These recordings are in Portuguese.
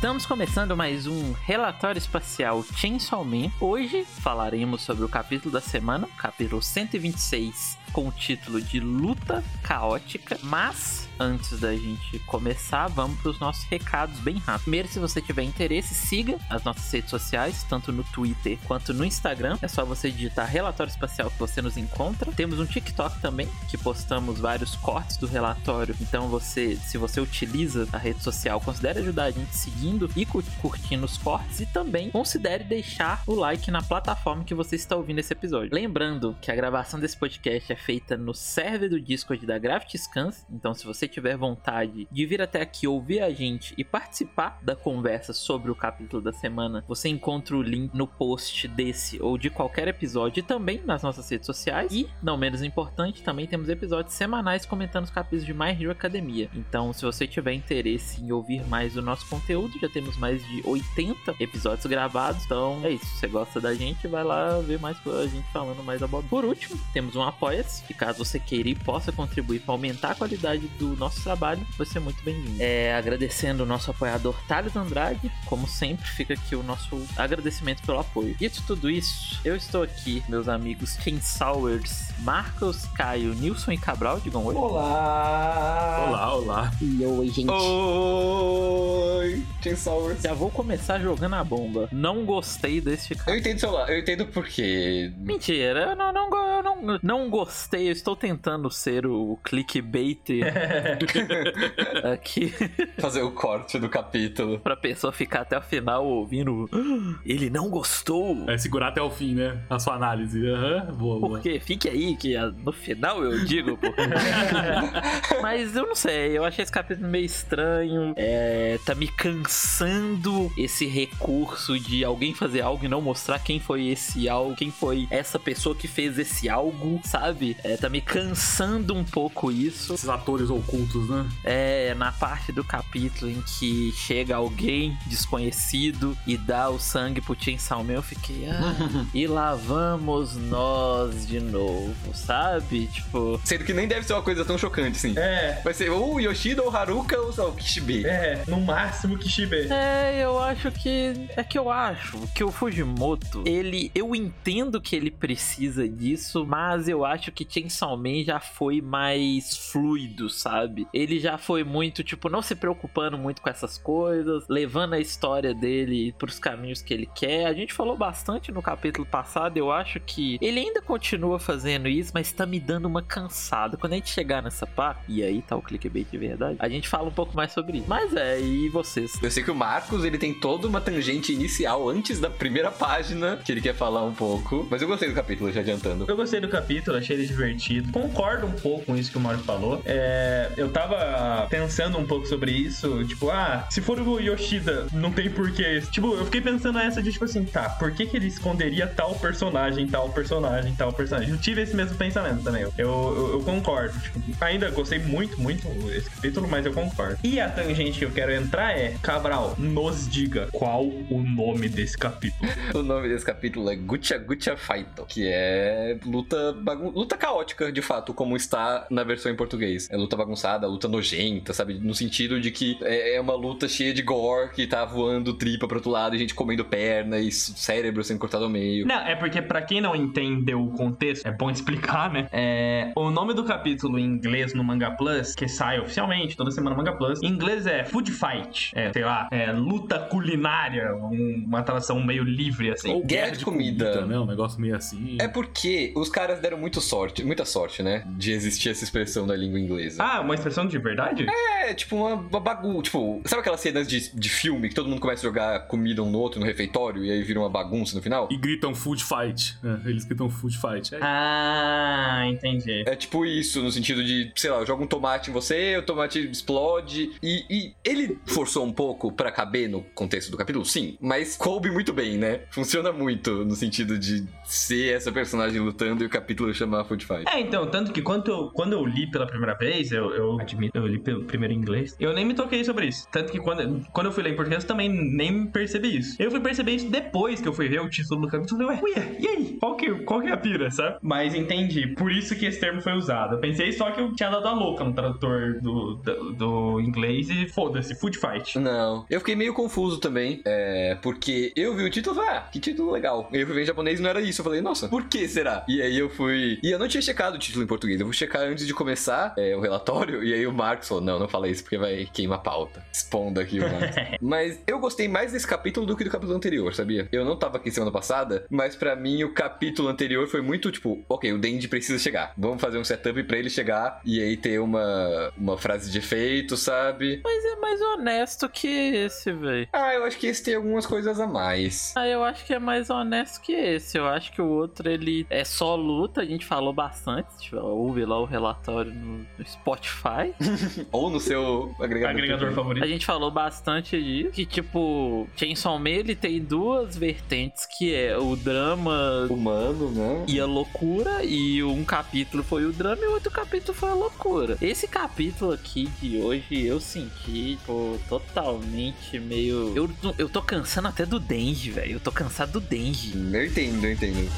Estamos começando mais um relatório espacial Chainsaw Man. Hoje falaremos sobre o capítulo da semana, capítulo 126, com o título de Luta Caótica. Mas antes da gente começar, vamos para os nossos recados bem rápido. Primeiro, se você tiver interesse, siga as nossas redes sociais, tanto no Twitter quanto no Instagram. É só você digitar relatório espacial que você nos encontra. Temos um TikTok também, que postamos vários cortes do relatório. Então, você, se você utiliza a rede social, considere ajudar a gente seguindo e curtindo os cortes e também considere deixar o like na plataforma que você está ouvindo esse episódio. Lembrando que a gravação desse podcast é feita no server do Discord da Graft Scans, então se você tiver vontade de vir até aqui ouvir a gente e participar da conversa sobre o capítulo da semana, você encontra o link no post desse ou de qualquer episódio e também nas nossas redes sociais. E, não menos importante, também temos episódios semanais comentando os capítulos de My Hero Academia. Então, se você tiver interesse em ouvir mais do nosso conteúdo, já temos mais de 80 episódios gravados. Então, é isso. Se você gosta da gente, vai lá ver mais a gente falando mais abobrinha. Por último, temos um Apoia-se, que caso você queira e possa contribuir para aumentar a qualidade do nosso trabalho, você é muito bem-vindo. É, agradecendo o nosso apoiador Thales Andrade, como sempre, fica aqui o nosso agradecimento pelo apoio. Dito tudo isso, eu estou aqui, meus amigos Chainsawers, Marcos, Caio, Nilson e Cabral, digam oi. Olá! Olá, olá. E oi, gente. Oi! Chainsawers. Já vou começar jogando a bomba. Não gostei desse Eu entendo seu lado, eu entendo por quê. Mentira, eu não, não, eu não, não gostei. Eu estou tentando ser o clickbait aqui. Fazer o corte do capítulo. pra pessoa ficar até o final ouvindo. "Ah, Ele não gostou. É segurar até o fim, né? A sua análise. Aham, boa, boa. Porque fique aí que no final eu digo, pô. Mas eu não sei, eu achei esse capítulo meio estranho. É, tá me cansando esse recurso de alguém fazer algo e não mostrar quem foi esse algo, quem foi essa pessoa que fez esse algo, sabe? É, tá me cansando um pouco isso. Esses atores ocultos, né? É na parte do capítulo em que chega alguém desconhecido e dá o sangue pro Chainsaw Man, eu fiquei, ah, e lá vamos nós de novo, sabe? Tipo, Sendo que nem deve ser uma coisa tão chocante assim. É, Vai ser ou o Yoshida, ou o Haruka, ou só o Kishibe. é, no máximo Kishibe. é, eu acho que é que eu acho que o Fujimoto, ele, eu entendo que ele precisa disso, mas eu acho que Chainsaw Man já foi mais fluido, sabe? Ele já foi muito, tipo, não se preocupando muito com essas coisas, levando a história dele pros caminhos que ele quer. A gente falou bastante no capítulo passado, eu acho que ele ainda continua fazendo isso, mas tá me dando uma cansada. Quando a gente chegar nessa parte, e aí tá o clickbait de verdade, a gente fala um pouco mais sobre isso. Mas é, e vocês? Eu sei que o Marcos, ele tem toda uma tangente inicial antes da primeira página que ele quer falar um pouco. Mas eu gostei do capítulo, já adiantando. Eu gostei do capítulo, achei ele divertido. Concordo um pouco com isso que o Mario falou. É, eu tava pensando um pouco sobre isso. Tipo, ah, se for o Yoshida, não tem porquê. Tipo, eu fiquei pensando nessa de tipo assim, tá, por que, que ele esconderia tal personagem, tal personagem, tal personagem? Eu tive esse mesmo pensamento também. Eu, eu, eu concordo. Tipo, ainda gostei muito, muito desse capítulo, mas eu concordo. E a tangente que eu quero entrar é, Cabral, nos diga qual o nome desse capítulo. O nome desse capítulo é Gucha Gucha Faito, que é luta bagun... luta caótica, de fato, como está na versão em português. É luta bagunçada, luta nojenta, sabe? No sentido de que é é uma luta cheia de gore, que tá voando tripa pro outro lado, e gente comendo perna e cérebro sendo cortado ao meio. Não, é porque pra quem não entendeu o contexto, é bom explicar, né? É, o nome do capítulo em inglês no Manga Plus, que sai oficialmente toda semana no Manga Plus, em inglês é Food Fight. É, sei lá, é luta culinária, um- uma tradução meio livre assim. Ou guerra de comida. né? Um negócio meio assim. É porque os caras deram muito sorte, muita sorte, né? De existir essa expressão na língua inglesa. Ah, uma expressão de verdade? É, tipo uma, uma bagunça. Tipo, sabe aquelas cenas de, de filme que todo mundo começa a jogar comida um no outro no refeitório e aí vira uma bagunça no final? E gritam food fight. né? Eles gritam food fight. É. Ah, entendi. É tipo isso, no sentido de, sei lá, eu jogo um tomate em você, o tomate explode. E, e ele forçou um pouco pra caber no contexto do capítulo, sim, mas coube muito bem, né? Funciona muito no sentido de ser essa personagem lutando capítulo chama Food Fight. É, então, tanto que quando eu, quando eu li pela primeira vez, eu, eu admito, eu li pelo primeiro em inglês, eu nem me toquei sobre isso. Tanto que quando, quando eu fui ler em português, eu também nem percebi isso. Eu fui perceber isso depois que eu fui ver o título do capítulo. Eu falei, ué, e aí? Qual que, qual que é a pira, sabe? Mas entendi. Por isso que esse termo foi usado. Eu pensei só que eu tinha dado a louca no tradutor do, do, do inglês e foda-se, food fight. Não. Eu fiquei meio confuso também, é, porque eu vi o título e falei, ah, que título legal. Eu fui ver em japonês e não era isso. Eu falei, nossa, por que será? E aí eu fui. E eu não tinha checado o título em português. Eu vou checar antes de começar é, o relatório. E aí o Marcos falou, não, não fala isso porque vai queimar a pauta. Expondo aqui o Marcos. mas eu gostei mais desse capítulo do que do capítulo anterior, sabia? Eu não tava aqui semana passada, mas para mim o capítulo anterior foi muito tipo, ok, o Dandy precisa chegar. Vamos fazer um setup para ele chegar e aí ter uma, uma frase de efeito, sabe? Mas é mais honesto que esse, velho. Ah, eu acho que esse tem algumas coisas a mais. Ah, eu acho que é mais honesto que esse. Eu acho que o outro, ele é só luta. A gente falou bastante. Tipo, ouve lá o relatório no, no Spotify. Ou no seu agregador, Agregador favorito. A gente falou bastante disso. Que, tipo, Chainsaw Man, ele tem duas vertentes, que é o drama humano, né? e a loucura. E um capítulo foi o drama e o outro capítulo foi a loucura. Esse capítulo aqui de hoje, eu senti, tipo, totalmente meio... Eu, eu tô cansando até do Denji, velho. Eu tô cansado do Denji. Eu entendo, eu entendo.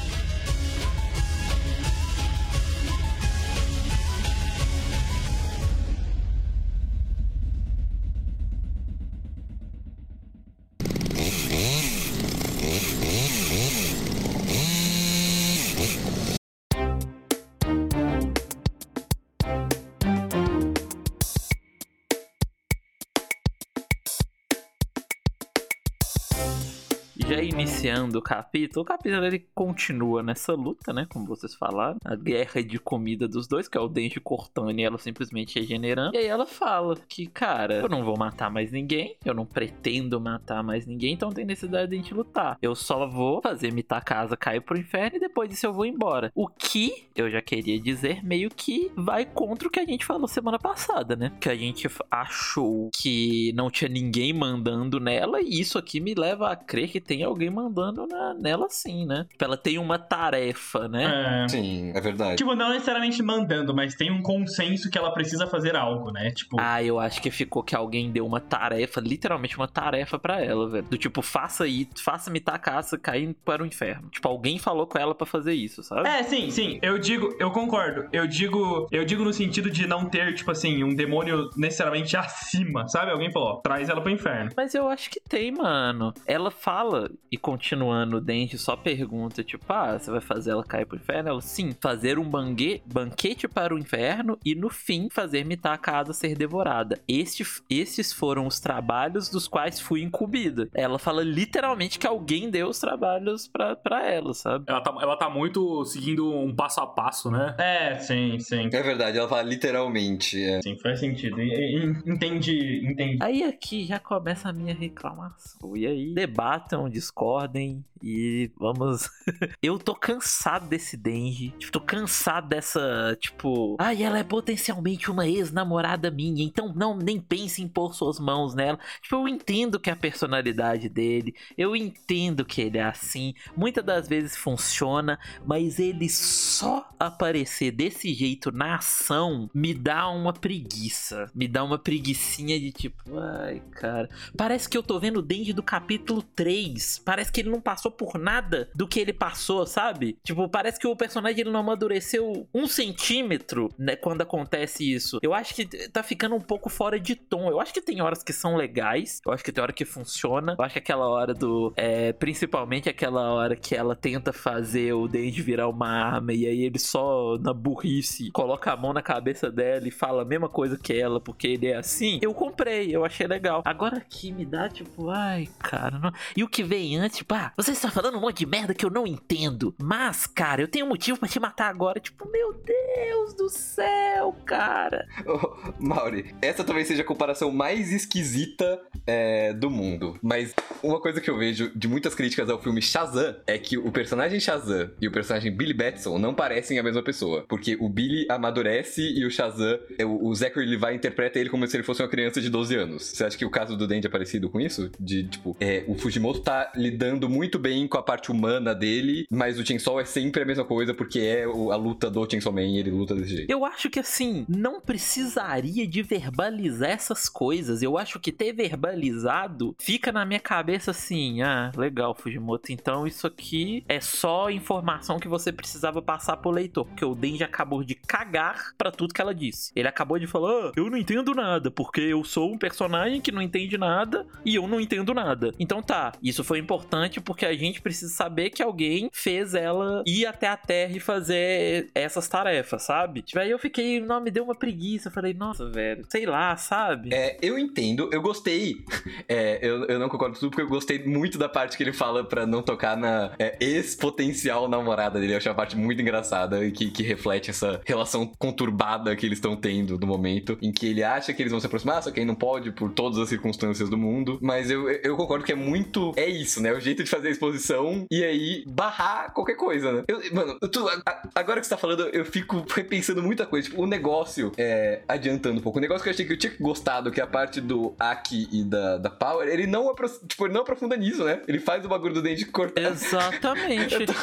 Iniciando o capítulo, o capítulo ele continua nessa luta, né? Como vocês falaram, a guerra de comida dos dois, que é o Denji cortando e ela simplesmente regenerando. E aí ela fala que, cara, eu não vou matar mais ninguém, eu não pretendo matar mais ninguém, então não tem necessidade de a gente lutar. Eu só vou fazer Mitakasa cair pro inferno e depois disso eu vou embora. O que eu já queria dizer meio que vai contra o que a gente falou semana passada, né? Que a gente achou que não tinha ninguém mandando nela e isso aqui me leva a crer que tem alguém mandando na- nela sim, né? Tipo, Ela tem uma tarefa, né? É. Sim, é verdade. Tipo, não necessariamente mandando, mas tem um consenso que ela precisa fazer algo, né? Tipo, Ah, eu acho que ficou que alguém deu uma tarefa, literalmente uma tarefa pra ela, velho. Do tipo, faça aí, faça-me tacaça cair para o inferno. Tipo, alguém falou com ela pra fazer isso, sabe? É, sim, sim. Eu digo, eu concordo. Eu digo, eu digo no sentido de não ter, tipo assim, um demônio necessariamente acima, sabe? Alguém falou, ó, traz ela pro inferno. Mas eu acho que tem, mano. Ela fala, e continuando, o Denji só pergunta, tipo, ah, você vai fazer ela cair pro inferno? Ela, sim, fazer um bangue, banquete para o inferno e no fim fazer Mitakada ser devorada. Este, estes foram os trabalhos dos quais fui incumbida. Ela fala literalmente que alguém deu os trabalhos pra, pra ela, sabe? Ela tá, ela tá muito seguindo um passo a passo, né? É, sim, sim. É verdade, ela fala literalmente. É. Sim, faz sentido. Entendi, entendi. Aí aqui já começa a minha reclamação. E aí, debatam, discordem me e vamos. eu tô cansado desse Denji. Tipo, tô cansado dessa, tipo. Ai, ela é potencialmente uma ex-namorada minha, então não, nem pense em pôr suas mãos nela. Tipo, eu entendo que é a personalidade dele, eu entendo que ele é assim. Muitas das vezes funciona, mas ele só aparecer desse jeito na ação me dá uma preguiça. Me dá uma preguiçinha de tipo, ai, cara. Parece que eu tô vendo o Denji do capítulo 3. Parece que ele não passou por nada do que ele passou, sabe? Tipo, parece que o personagem ele não amadureceu um centímetro, né, quando acontece isso. Eu acho que tá ficando um pouco fora de tom. Eu acho que tem horas que são legais. Eu acho que tem hora que funciona. Eu acho que aquela hora do. É, principalmente aquela hora que ela tenta fazer o Denji virar uma arma e aí ele só, na burrice, coloca a mão na cabeça dela e fala a mesma coisa que ela, porque ele é assim. Eu comprei, eu achei legal. Agora aqui me dá tipo, ai, cara. não- E o que vem antes, tipo, ah, você está falando um monte de merda que eu não entendo. Mas, cara, eu tenho motivo pra te matar agora. Tipo, meu Deus do céu, cara. Ô, Mauri, essa talvez seja a comparação mais esquisita é, do mundo. Mas uma coisa que eu vejo de muitas críticas ao filme Shazam é que o personagem Shazam e o personagem Billy Batson não parecem a mesma pessoa. Porque o Billy amadurece e o Shazam, é, o Zachary Levi interpreta ele como se ele fosse uma criança de 12 anos. Você acha que o caso do Dandy é parecido com isso? De, tipo, é, o Fujimoto tá lidando muito bem com a parte humana dele, mas o Chainsaw é sempre a mesma coisa, porque é a luta do Chainsaw Man ele luta desse jeito. Eu acho que assim, não precisaria de verbalizar essas coisas. Eu acho que ter verbalizado fica na minha cabeça assim: ah, legal, Fujimoto. Então isso aqui é só informação que você precisava passar pro leitor. Porque o Denji acabou de cagar pra tudo que ela disse. Ele acabou de falar: ah, eu não entendo nada, porque eu sou um personagem que não entende nada e eu não entendo nada. Então tá, isso foi importante porque a gente precisa saber que alguém fez ela ir até a Terra e fazer essas tarefas, sabe? Tipo, aí eu fiquei, não, me deu uma preguiça. Eu falei, nossa, velho, sei lá, sabe? É, eu entendo, eu gostei. É, eu, eu não concordo com tudo, porque eu gostei muito da parte que ele fala pra não tocar na é, ex-potencial namorada dele. Eu achei a parte muito engraçada e que, que reflete essa relação conturbada que eles estão tendo no momento, em que ele acha que eles vão se aproximar, só que aí não pode por todas as circunstâncias do mundo. Mas eu, eu concordo que é muito. É isso, né? O jeito de fazer a exposição e aí barrar qualquer coisa, né? Eu- mano, eu tô- a- agora que você tá falando, eu fico repensando muita coisa. Tipo, o negócio, é, adiantando um pouco, o negócio que eu achei que eu tinha gostado, que é a parte do Aki e da, da Power, ele não, tipo, ele não aprofunda nisso, né? Ele faz o bagulho do dente cortar. Exatamente.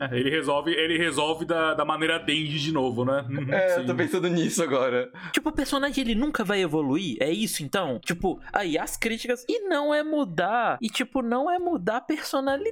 É, ele resolve, ele resolve da, da maneira Denji de novo, né? Uhum, É, eu sim. tô pensando nisso agora. Tipo, o personagem ele nunca vai evoluir? É isso então? Tipo, aí as críticas. E não é mudar. E, tipo, não é mudar a personalidade.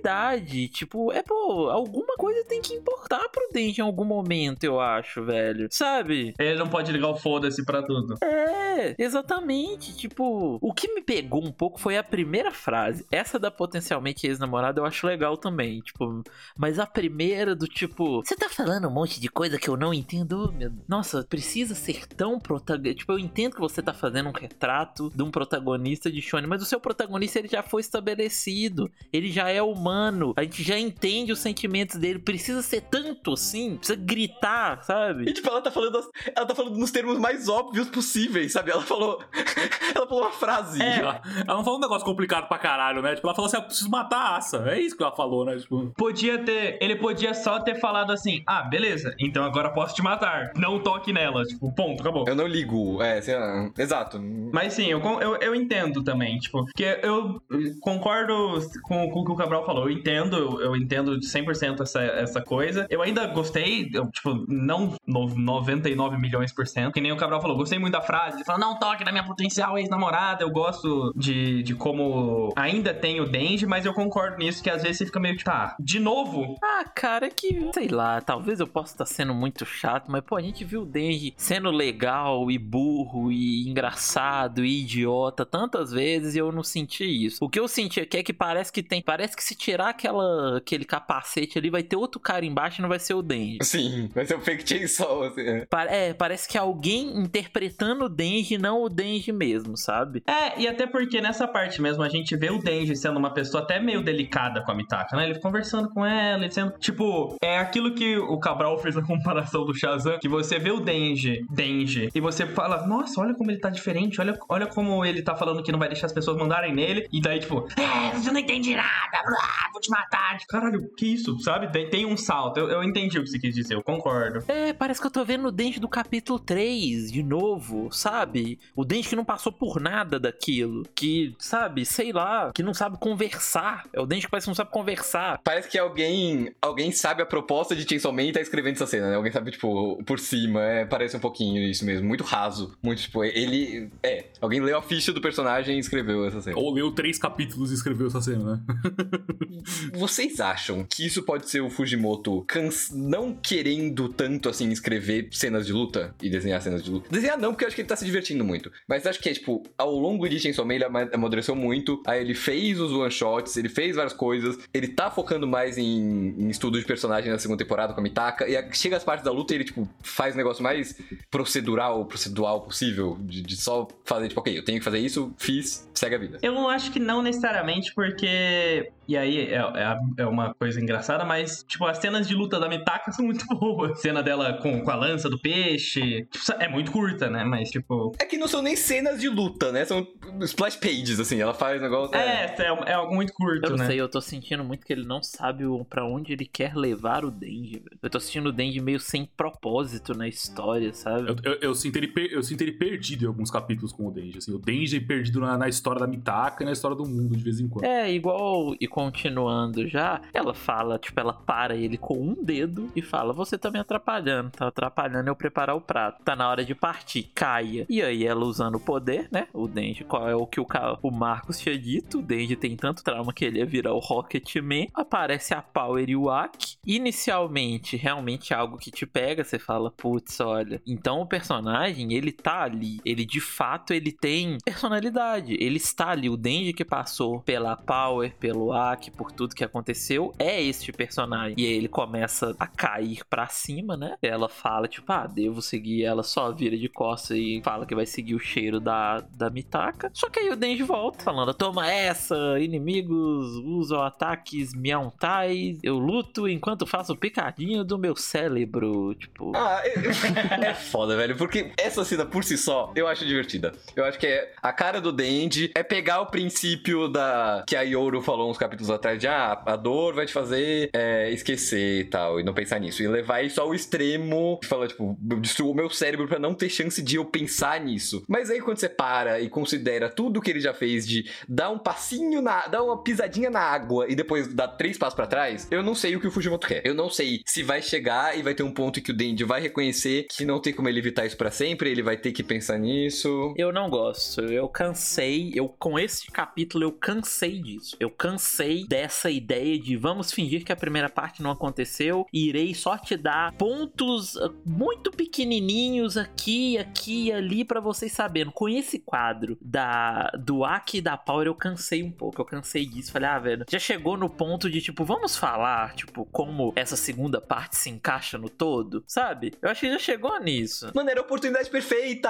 Tipo, é, pô, alguma coisa tem que importar pro Denji em algum momento, eu acho, velho. Sabe? Ele não pode ligar o foda-se pra tudo. É, exatamente. Tipo, o que me pegou um pouco foi a primeira frase. Essa da potencialmente ex-namorada eu acho legal também. Tipo, mas a primeira do tipo, você tá falando um monte de coisa que eu não entendo. Meu... Nossa, precisa ser tão protagonista. Tipo, eu entendo que você tá fazendo um retrato de um protagonista de Shonen, mas o seu protagonista ele já foi estabelecido. Ele já é humano. A gente já entende os sentimentos dele. Precisa ser tanto assim. Precisa gritar, sabe? E tipo, ela tá falando, ela tá falando nos termos mais óbvios possíveis, sabe? Ela falou. ela falou uma frase. É. Ela, ela não falou um negócio complicado pra caralho, né? Tipo, ela falou assim: eu preciso matar a Asa. É isso que ela falou, né? Tipo, Podia ter. Ele podia só ter falado assim: ah, beleza, então agora posso te matar. Não toque nela. Tipo, ponto, acabou. Eu não ligo. É, sei lá, exato. Mas sim, eu, eu, eu entendo também, tipo, porque eu concordo com, com o que o Cabral falou, eu entendo, eu, entendo de 100% essa, essa coisa. Eu ainda gostei, eu, tipo, não no, 99 milhões por cento, que nem o Cabral falou, gostei muito da frase, ele falou, não toque na minha potencial ex-namorada, eu gosto de, de como ainda tem o Denji, mas eu concordo nisso, que às vezes você fica meio tipo, tá, de novo? Ah, cara, que, sei lá, talvez eu possa estar sendo muito chato, mas, pô, a gente viu o Denji sendo legal e burro e engraçado e idiota tantas vezes e eu não senti isso. O que eu senti aqui é que parece que tem, parece que se tirar aquela, aquele capacete ali, vai ter outro cara embaixo e não vai ser o Denji. Sim, vai ser um fake chainsaw, assim. é. Pa- É, parece que é alguém interpretando o Denji, não o Denji mesmo, sabe? É, e até porque nessa parte mesmo a gente vê o Denji sendo uma pessoa até meio delicada com a Mitaka, né? Ele conversando com ela, ele sendo. Tipo, é aquilo que o Cabral fez a comparação do Shazam, que você vê o Denji, Denji, e você fala, nossa, olha como ele tá diferente, olha, olha como ele tá falando que não vai deixar as pessoas mandarem nele, e daí, tipo, é, você não entende nada, blá, vou te matar. Tipo, Caralho, que isso, sabe? Tem, tem um salto. Eu, eu entendi o que você quis dizer, eu concordo. É, parece que eu tô vendo o Denji do capítulo 3 de novo, sabe? O Denji que não passou por nada daquilo. Que, sabe, sei lá, que não sabe conversar. É o Denji que parece que não sabe conversar. Parece que alguém alguém sabe a proposta de Chainsaw Man e tá escrevendo essa cena, né? Alguém sabe, tipo, por cima. É, parece um pouquinho isso mesmo. Muito raso. Muito, tipo, ele... É, alguém leu a ficha do personagem e escreveu essa cena. ou leu três capítulos e escreveu essa cena, né? Vocês acham que isso pode ser o Fujimoto não querendo tanto, assim, escrever cenas de luta e desenhar cenas de luta? Desenhar não, porque eu acho que ele tá se divertindo muito. Mas acho que é, tipo, ao longo de Chainsaw Man ele ama- amadureceu muito. Aí ele fez os one-shots, ele fez várias coisas. Ele tá focando mais em, em estudo de personagem na segunda temporada com a Mitaka. E chega as partes da luta e ele, tipo, faz um negócio mais procedural, procedural possível. De, de só fazer, tipo, ok, eu tenho que fazer isso, fiz, segue a vida. Eu não acho que não necessariamente, porque. E aí é, é, é uma coisa engraçada, mas, tipo, as cenas de luta da Mitaka são muito boas. A cena dela com, com a lança do peixe. tipo, é muito curta, né? Mas, tipo. É que não são nem cenas de luta, né? São splash pages, assim. Ela faz negócio. É, é, é algo muito curto, Eu não né? sei, eu tô sentindo muito que ele não sabe o- pra onde ele quer levar o Denji, velho. Eu tô sentindo o Denji meio sem propósito na história, sabe? Eu, eu, eu sinto ele, per- eu sinto ele perdido em alguns capítulos com o Denji. Assim, o Denji perdido na, na história da Mitaka e na história do mundo de vez em quando. É, igual, igual continuando já, ela fala, tipo, ela para ele com um dedo e fala: Você tá me atrapalhando, tá atrapalhando eu preparar o prato. Tá na hora de partir, caia. E aí ela usando o poder, né? O Denji, qual é o que o, o Marcos tinha dito? O Denji tem tanto trauma que ele ia virar o Rocketman. Aparece a Power e o Aki. Inicialmente, realmente é algo que te pega, você fala, putz, olha. Então o personagem, ele tá ali. Ele de fato, ele tem personalidade. Ele está ali. O Denji que passou pela Power, pelo Aki, por tudo que aconteceu, é este personagem. E aí ele começa a cair pra cima, né? Ela fala, tipo, ah, devo seguir. Ela só vira de costas e fala que vai seguir o cheiro da, da Mitaka. Só que aí o Denji volta, falando: toma essa, inimigos usam ataques miauntais. Eu luto enquanto faço o picadinho do meu cérebro. Tipo. Ah, é foda, velho. Porque essa cena por si só eu acho divertida. Eu acho que é a cara do Denji é pegar o princípio da. que a Yoru falou uns capítulos atrás de ah, a dor vai te fazer é, esquecer e tal, e não pensar nisso. E levar isso ao extremo e falar, tipo, eu destruo o meu cérebro para não ter chance de eu pensar nisso. Mas aí quando você para e considera tudo que ele já fez de dar um passinho na. dar uma pisadinha na água e depois dar três passos para trás, eu não sei o que o Fujimoto quer. Eu não sei se vai chegar e vai ter um ponto que o Denji vai reconhecer que não tem como ele evitar isso para sempre, ele vai ter que pensar nisso. Eu não gosto. Eu cansei. Eu com esse capítulo eu cansei disso. Eu cansei dessa ideia de vamos fingir que a primeira parte não aconteceu e irei só te dar pontos ah, muito pequenininhos aqui, aqui e ali para vocês saberem. Com esse quadro da do Aki e da Power eu cansei um pouco. Eu cansei disso. Falei, ah, velho, já chegou no ponto de tipo, vamos falar, tipo, como essa segunda parte se encaixa no todo, sabe? Eu acho que já chegou nisso. Mano, era a oportunidade perfeita!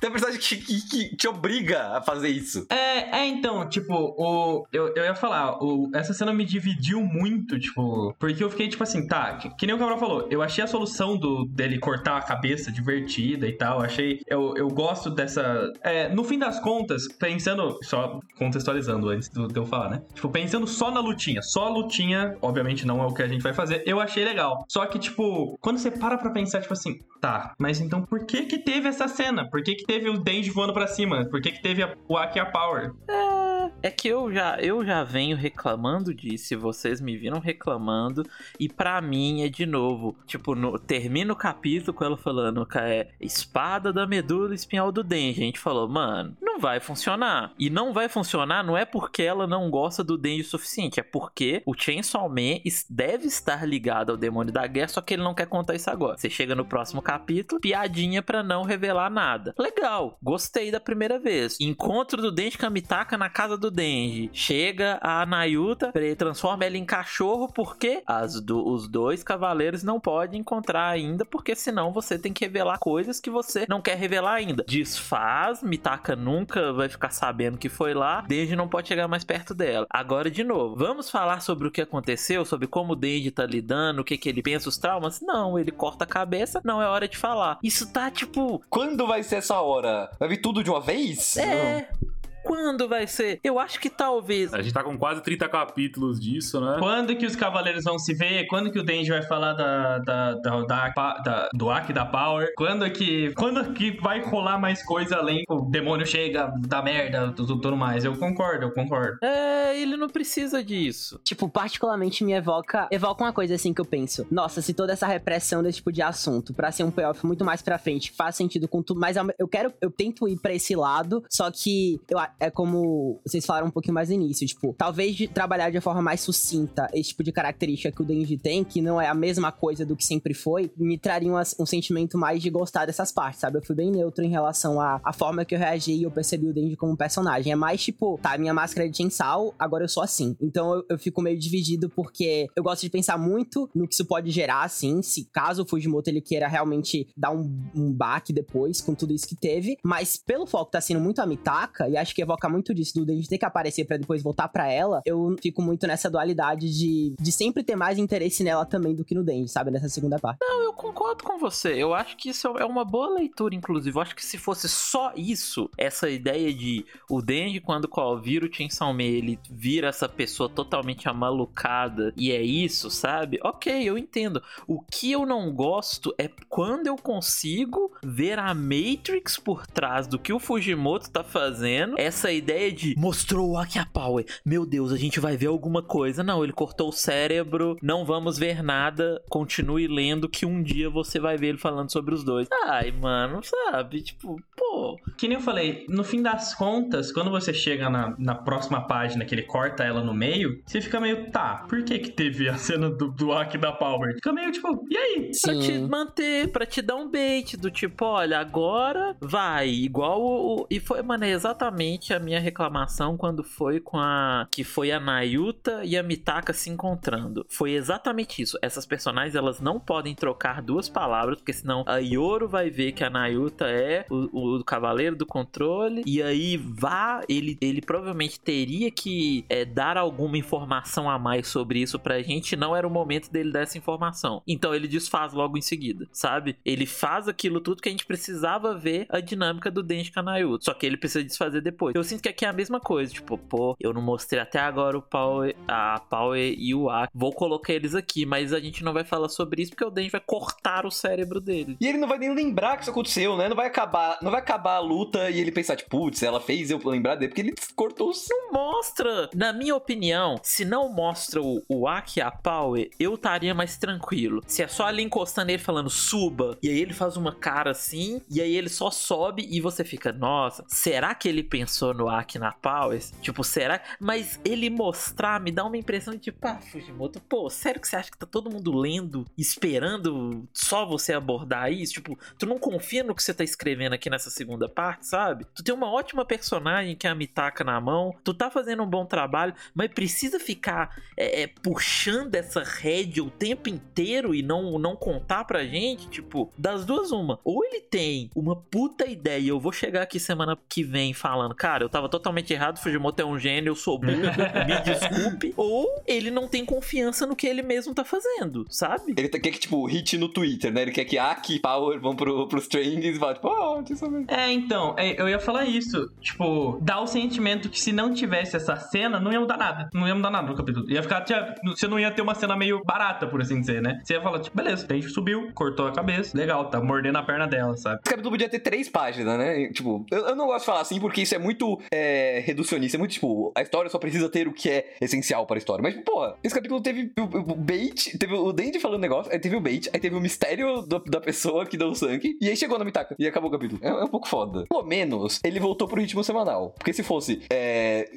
Tem a personagem que, que, que, te obriga a fazer isso. É, é então, tipo, o, eu, eu ia falar, o, essa cena me dividiu muito, tipo, porque eu fiquei tipo assim, tá, que, que nem o Cabral falou, eu achei a solução do, dele cortar a cabeça divertida e tal, achei, eu, eu gosto dessa. É, no fim das contas, pensando, só contextualizando antes do, de eu falar, né? Tipo, pensando só na lutinha, só a lutinha, obviamente não é o que a gente vai fazer, eu achei legal. Só que, tipo, quando você para pra pensar, tipo assim, tá, mas então por que que teve essa cena? Por que que teve o Denji voando pra cima? Por que que teve a, o Aki a Power? É. É que eu já, eu já venho reclamando disso, e vocês me viram reclamando, e para mim é de novo, tipo, no, termina o capítulo com ela falando que é espada da medula espinhal do Denji. A gente falou, mano, não vai funcionar. E não vai funcionar não é porque ela não gosta do Denji o suficiente, é porque o Chainsaw Man deve estar ligado ao demônio da guerra, só que ele não quer contar isso agora. Você chega no próximo capítulo, piadinha para não revelar nada. Legal, gostei da primeira vez. Encontro do Denji Kamitaka na casa do Denji. Chega a Nayuta, transforma ela em cachorro, porque as do, os dois cavaleiros não podem encontrar ainda, porque senão você tem que revelar coisas que você não quer revelar ainda. Desfaz, Mitaka nunca vai ficar sabendo que foi lá, Denji não pode chegar mais perto dela. Agora, de novo, vamos falar sobre o que aconteceu, sobre como o Denji tá lidando, o que, que ele pensa, os traumas? Não, ele corta a cabeça, não é hora de falar. Isso tá tipo. Quando vai ser essa hora? Vai vir tudo de uma vez? É. Não. Quando vai ser? Eu acho que talvez. A gente tá com quase 30 capítulos disso, né? Quando que os cavaleiros vão se ver? Quando que o Denji vai falar da, da, da, da, da do Aki da Power? Quando que. Quando que vai rolar mais coisa além? O demônio chega, dá merda, tudo, tudo mais. Eu concordo, eu concordo. É, ele não precisa disso. Tipo, particularmente me evoca. Evoca uma coisa assim que eu penso. Nossa, se toda essa repressão desse tipo de assunto, pra ser um payoff muito mais pra frente, faz sentido com tudo. Mas eu quero. Eu tento ir pra esse lado, só que eu, é como vocês falaram um pouquinho mais no início, tipo, talvez de trabalhar de forma mais sucinta esse tipo de característica que o Denji tem, que não é a mesma coisa do que sempre foi, me traria um, um sentimento mais de gostar dessas partes, sabe? Eu fui bem neutro em relação à, à forma que eu reagi e eu percebi o Denji como personagem. É mais tipo, tá, minha máscara é de Chainsaw, agora eu sou assim. Então eu, eu fico meio dividido porque eu gosto de pensar muito no que isso pode gerar, assim, se caso o Fujimoto ele queira realmente dar um, um baque depois com tudo isso que teve, mas pelo foco tá sendo muito a Mitaka, e acho que evoca muito disso, do Denji ter que aparecer para depois voltar para ela, eu fico muito nessa dualidade de, de sempre ter mais interesse nela também do que no Denji, sabe? Nessa segunda parte. Não, eu concordo com você. Eu acho que isso é uma boa leitura, inclusive. Eu acho que se fosse só isso, essa ideia de o Denji, quando vira o Chainsaw Man, ele vira essa pessoa totalmente amalucada e é isso, sabe? Ok, eu entendo. O que eu não gosto é quando eu consigo ver a Matrix por trás do que o Fujimoto tá fazendo. Essa ideia de mostrou o Akia Power. Meu Deus, a gente vai ver alguma coisa. Não, ele cortou o cérebro, não vamos ver nada. Continue lendo que um dia você vai ver ele falando sobre os dois. Ai, mano, sabe? Tipo, pô. Que nem eu falei, no fim das contas, quando você chega na, na próxima página que ele corta ela no meio, você fica meio, tá, por que que teve a cena do, do Aki da Power? Fica meio tipo, e aí? Pra te manter, pra te dar um bait do tipo, olha, agora vai, igual o. E foi, mano, é exatamente a minha reclamação quando foi com a. Que foi a Nayuta e a Mitaka se encontrando. Foi exatamente isso. Essas personagens, elas não podem trocar duas palavras, porque senão a Yoro vai ver que a Nayuta é o, o cavaleiro do controle, e aí vá, ele, ele provavelmente teria que é, dar alguma informação a mais sobre isso pra gente, não era o momento dele dar essa informação. Então ele desfaz logo em seguida, sabe? Ele faz aquilo tudo que a gente precisava ver a dinâmica do Denji Kanayu, só que ele precisa desfazer depois. Eu sinto que aqui é a mesma coisa, tipo, pô, eu não mostrei até agora o Power, a Power e o A, vou colocar eles aqui, mas a gente não vai falar sobre isso porque o Denji vai cortar o cérebro dele. E ele não vai nem lembrar que isso aconteceu, né? Não vai acabar, não vai acabar a luta e ele pensar, tipo, putz, ela fez eu lembrar dele, porque ele cortou o Não mostra! Na minha opinião, se não mostra o, o Aki e a Power, eu estaria mais tranquilo. Se é só ali encostando ele falando suba, e aí ele faz uma cara assim, e aí ele só sobe e você fica, nossa, será que ele pensou no Aki na Power? Tipo, será? Mas ele mostrar me dá uma impressão de tipo, ah, Fujimoto, pô, sério que você acha que tá todo mundo lendo, esperando só você abordar isso? Tipo, tu não confia no que você tá escrevendo aqui nessa segunda parte, sabe? Tu tem uma ótima personagem que é a Mitaka na mão, tu tá fazendo um bom trabalho, mas precisa ficar é, é, puxando essa rédea o tempo inteiro e não, não contar pra gente, tipo, das duas uma. Ou ele tem uma puta ideia, eu vou chegar aqui semana que vem falando, cara, eu tava totalmente errado, Fujimoto é um gênio, eu sou burro, me desculpe. Ou ele não tem confiança no que ele mesmo tá fazendo, sabe? Ele quer que, tipo, hit no Twitter, né? Ele quer que Aki e Power vão pro, pros trends e fala, tipo, oh, isso mesmo. É, então, é, eu ia falar isso. Tipo, dá o sentimento que se não tivesse essa cena, não ia mudar nada. Não ia mudar nada no capítulo. Ia ficar, tinha, você não ia ter uma cena meio barata, por assim dizer, né? Você ia falar, tipo, beleza, a gente subiu, cortou a cabeça, legal, tá mordendo a perna dela, sabe? Esse capítulo podia ter três páginas, né? Tipo, eu, eu não gosto de falar assim porque isso é muito é, reducionista. É muito, tipo, a história só precisa ter o que é essencial para a história. Mas, porra, esse capítulo teve o, o bait, teve o Dandy falando negócio, aí teve o bait, aí teve o mistério do, da pessoa que deu o sangue, e aí chegou na Mitaka e acabou o capítulo. É, é um pouco foda. Pelo menos, ele voltou pro ritmo semanal. Porque se fosse é,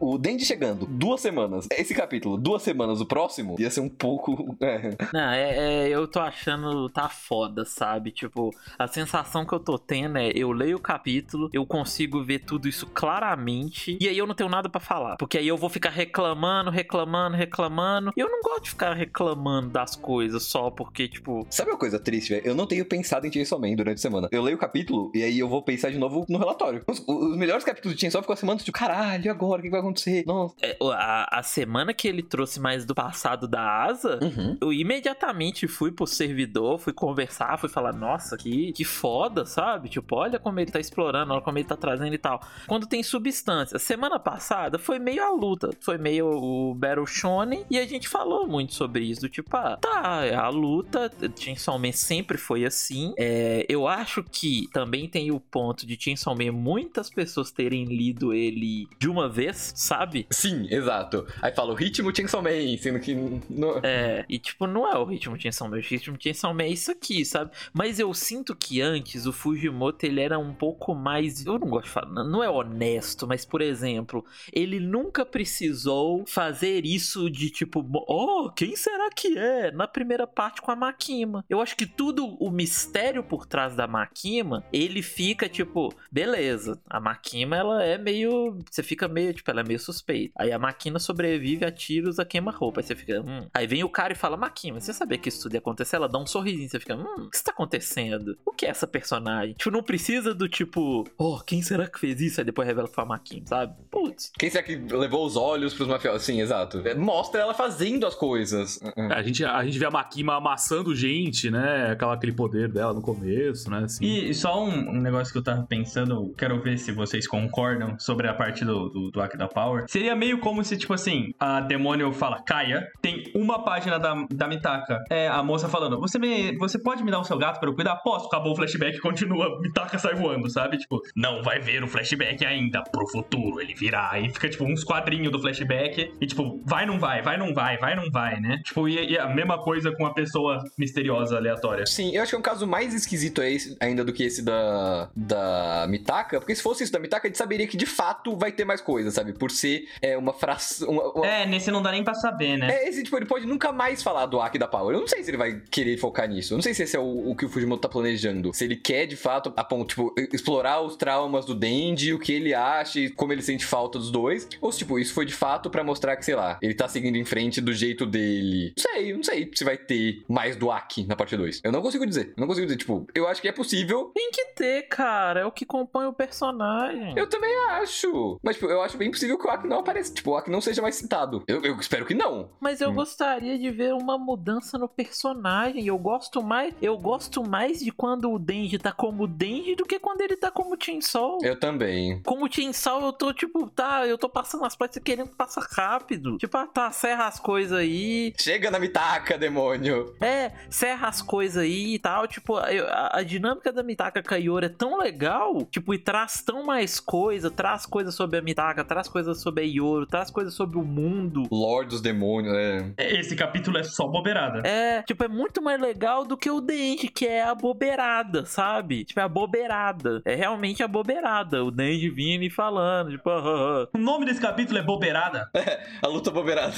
o Dandy chegando duas semanas, esse capítulo, duas semanas, o próximo, ia ser um pouco. É. Não, é, é, eu tô achando tá foda, sabe? Tipo, a sensação que eu tô tendo é eu leio o capítulo, eu consigo ver tudo isso claramente, e aí eu não tenho nada para falar. Porque aí eu vou ficar reclamando, reclamando, reclamando. E eu não gosto de ficar reclamando das coisas só porque, tipo. Sabe uma coisa triste, velho? Eu não tenho pensado em Chainsaw Man durante a semana. Eu leio o capítulo e aí eu vou pensar de novo no relatório. Os, os melhores capítulos de Chainsaw ficam a semana de caralho, agora? O que vai acontecer? Nossa. É, a, a, semana que ele trouxe mais do passado da Asa, uhum. eu imediatamente fui pro servidor, fui conversar, fui falar, nossa, que, que foda, sabe? Tipo, olha como ele tá explorando, olha como ele tá trazendo e tal. Quando tem substância. Semana passada foi meio a luta, foi meio o Battle Shonen e a gente falou muito sobre isso, do tipo, ah, tá, a luta, Chainsaw Man sempre foi assim. É, eu acho que também tem o ponto de Chainsaw Man muitas pessoas terem lido ele de uma vez, sabe? Sim, exato. Aí fala o ritmo Chainsaw Man, sendo que... Não... É, e tipo, não é o ritmo Chainsaw Man, o ritmo Chainsaw Man é isso aqui, sabe? Mas eu sinto que antes o Fujimoto, ele era um pouco mais... Eu não gosto de falar, não é honesto, mas por exemplo, ele nunca precisou fazer isso de tipo, oh, quem será que é? Na primeira parte com a Makima. Eu acho que tudo o mistério por trás da Makima, ele fica tipo, beleza, a Makima ela é meio, você fica meio, tipo, ela é meio suspeita. Aí a Makina sobrevive a tiros a queima-roupa, aí você fica, hum. Aí vem o cara e fala, Makima, você sabia que isso tudo ia acontecer? Ela dá um sorrisinho, você fica, hum, o que está acontecendo? O que é essa personagem? Tipo, não precisa do tipo, oh, quem será que fez isso? Aí depois revela que foi a Makima, sabe? Putz. Quem será que levou os olhos pros mafiosos? Sim, exato. É, Mostra ela fazendo as coisas. É, A gente, a gente vê a Makima amassando gente, né? Aquela, aquele poder dela no começo, né? Assim. E, e só um, um negócio que eu tava pensando, quero ver se vocês concordam sobre a parte do, do, do Power. Seria meio como se, tipo assim, a demônio fala, caia, tem uma página da, da Mitaka, é a moça falando, você, me, você pode me dar o seu gato pra eu cuidar? Posso, acabou o flashback, continua, Mitaka sai voando, sabe? Tipo, não vai ver o flashback ainda, pro futuro ele virá. Aí fica, tipo, uns quadrinhos do flashback, e tipo, vai, não vai, vai, não vai, vai, não vai, né? Tipo, e, e a mesma coisa com a pessoa misteriosa, aleatória. Sim, eu acho que é um caso mais esquisito esse, ainda do que esse da, da Mitaka, porque se fosse isso da Mitaka, a gente saberia que de fato vai ter mais coisa, sabe? Por ser é, uma fração. Uma, uma- É, nesse não dá nem pra saber, né? É, esse, tipo, ele pode nunca mais falar do Aki da Power. Eu não sei se ele vai querer focar nisso. Eu não sei se esse é o, o que o Fujimoto tá planejando. Se ele quer, de fato, a ponto, tipo, explorar os traumas do O que ele acha e como ele sente falta dos dois. Ou se, tipo, isso foi de fato pra mostrar que, sei lá, ele tá seguindo em frente do jeito dele. Não sei, não sei se vai ter mais do Aki na parte 2. Eu não consigo dizer. Não consigo dizer, tipo, eu acho que é possível. Tem que ter, cara. É o que compõe o personagem. Eu também acho. Mas, tipo, eu acho bem possível que o Aki não apareça. Tipo, o Aki não seja mais citado. Eu, eu espero que não. Mas eu Hum. gostaria de ver uma mudança no personagem. Eu gosto mais, eu gosto mais de quando o Denji tá como Denji do que quando ele tá como Chainsaw. Eu também. Como Chainsaw, eu tô tipo, tá, eu tô passando as partes querendo passar rápido. Tipo, ah, tá, serra as coisas aí. Chega na Mitaka, demônio. É, serra as coisas aí e tal. Tipo, a, a dinâmica da Mitaka Kaiora é tão legal. Tipo, e traz tão mais coisa. Traz coisas sobre a Mitaka, traz coisas sobre a Yoro, traz coisas sobre o mundo. Lorde dos demônios, é. Esse capítulo é só bobeirada. É, tipo, é muito mais legal do que o Denji, que é a bobeirada, sabe? Tipo, é a bobeirada. É realmente a bobeirada. O Denji vindo e falando, tipo, ah, ah, ah. O nome desse capítulo é bobeirada. A luta bobeirada.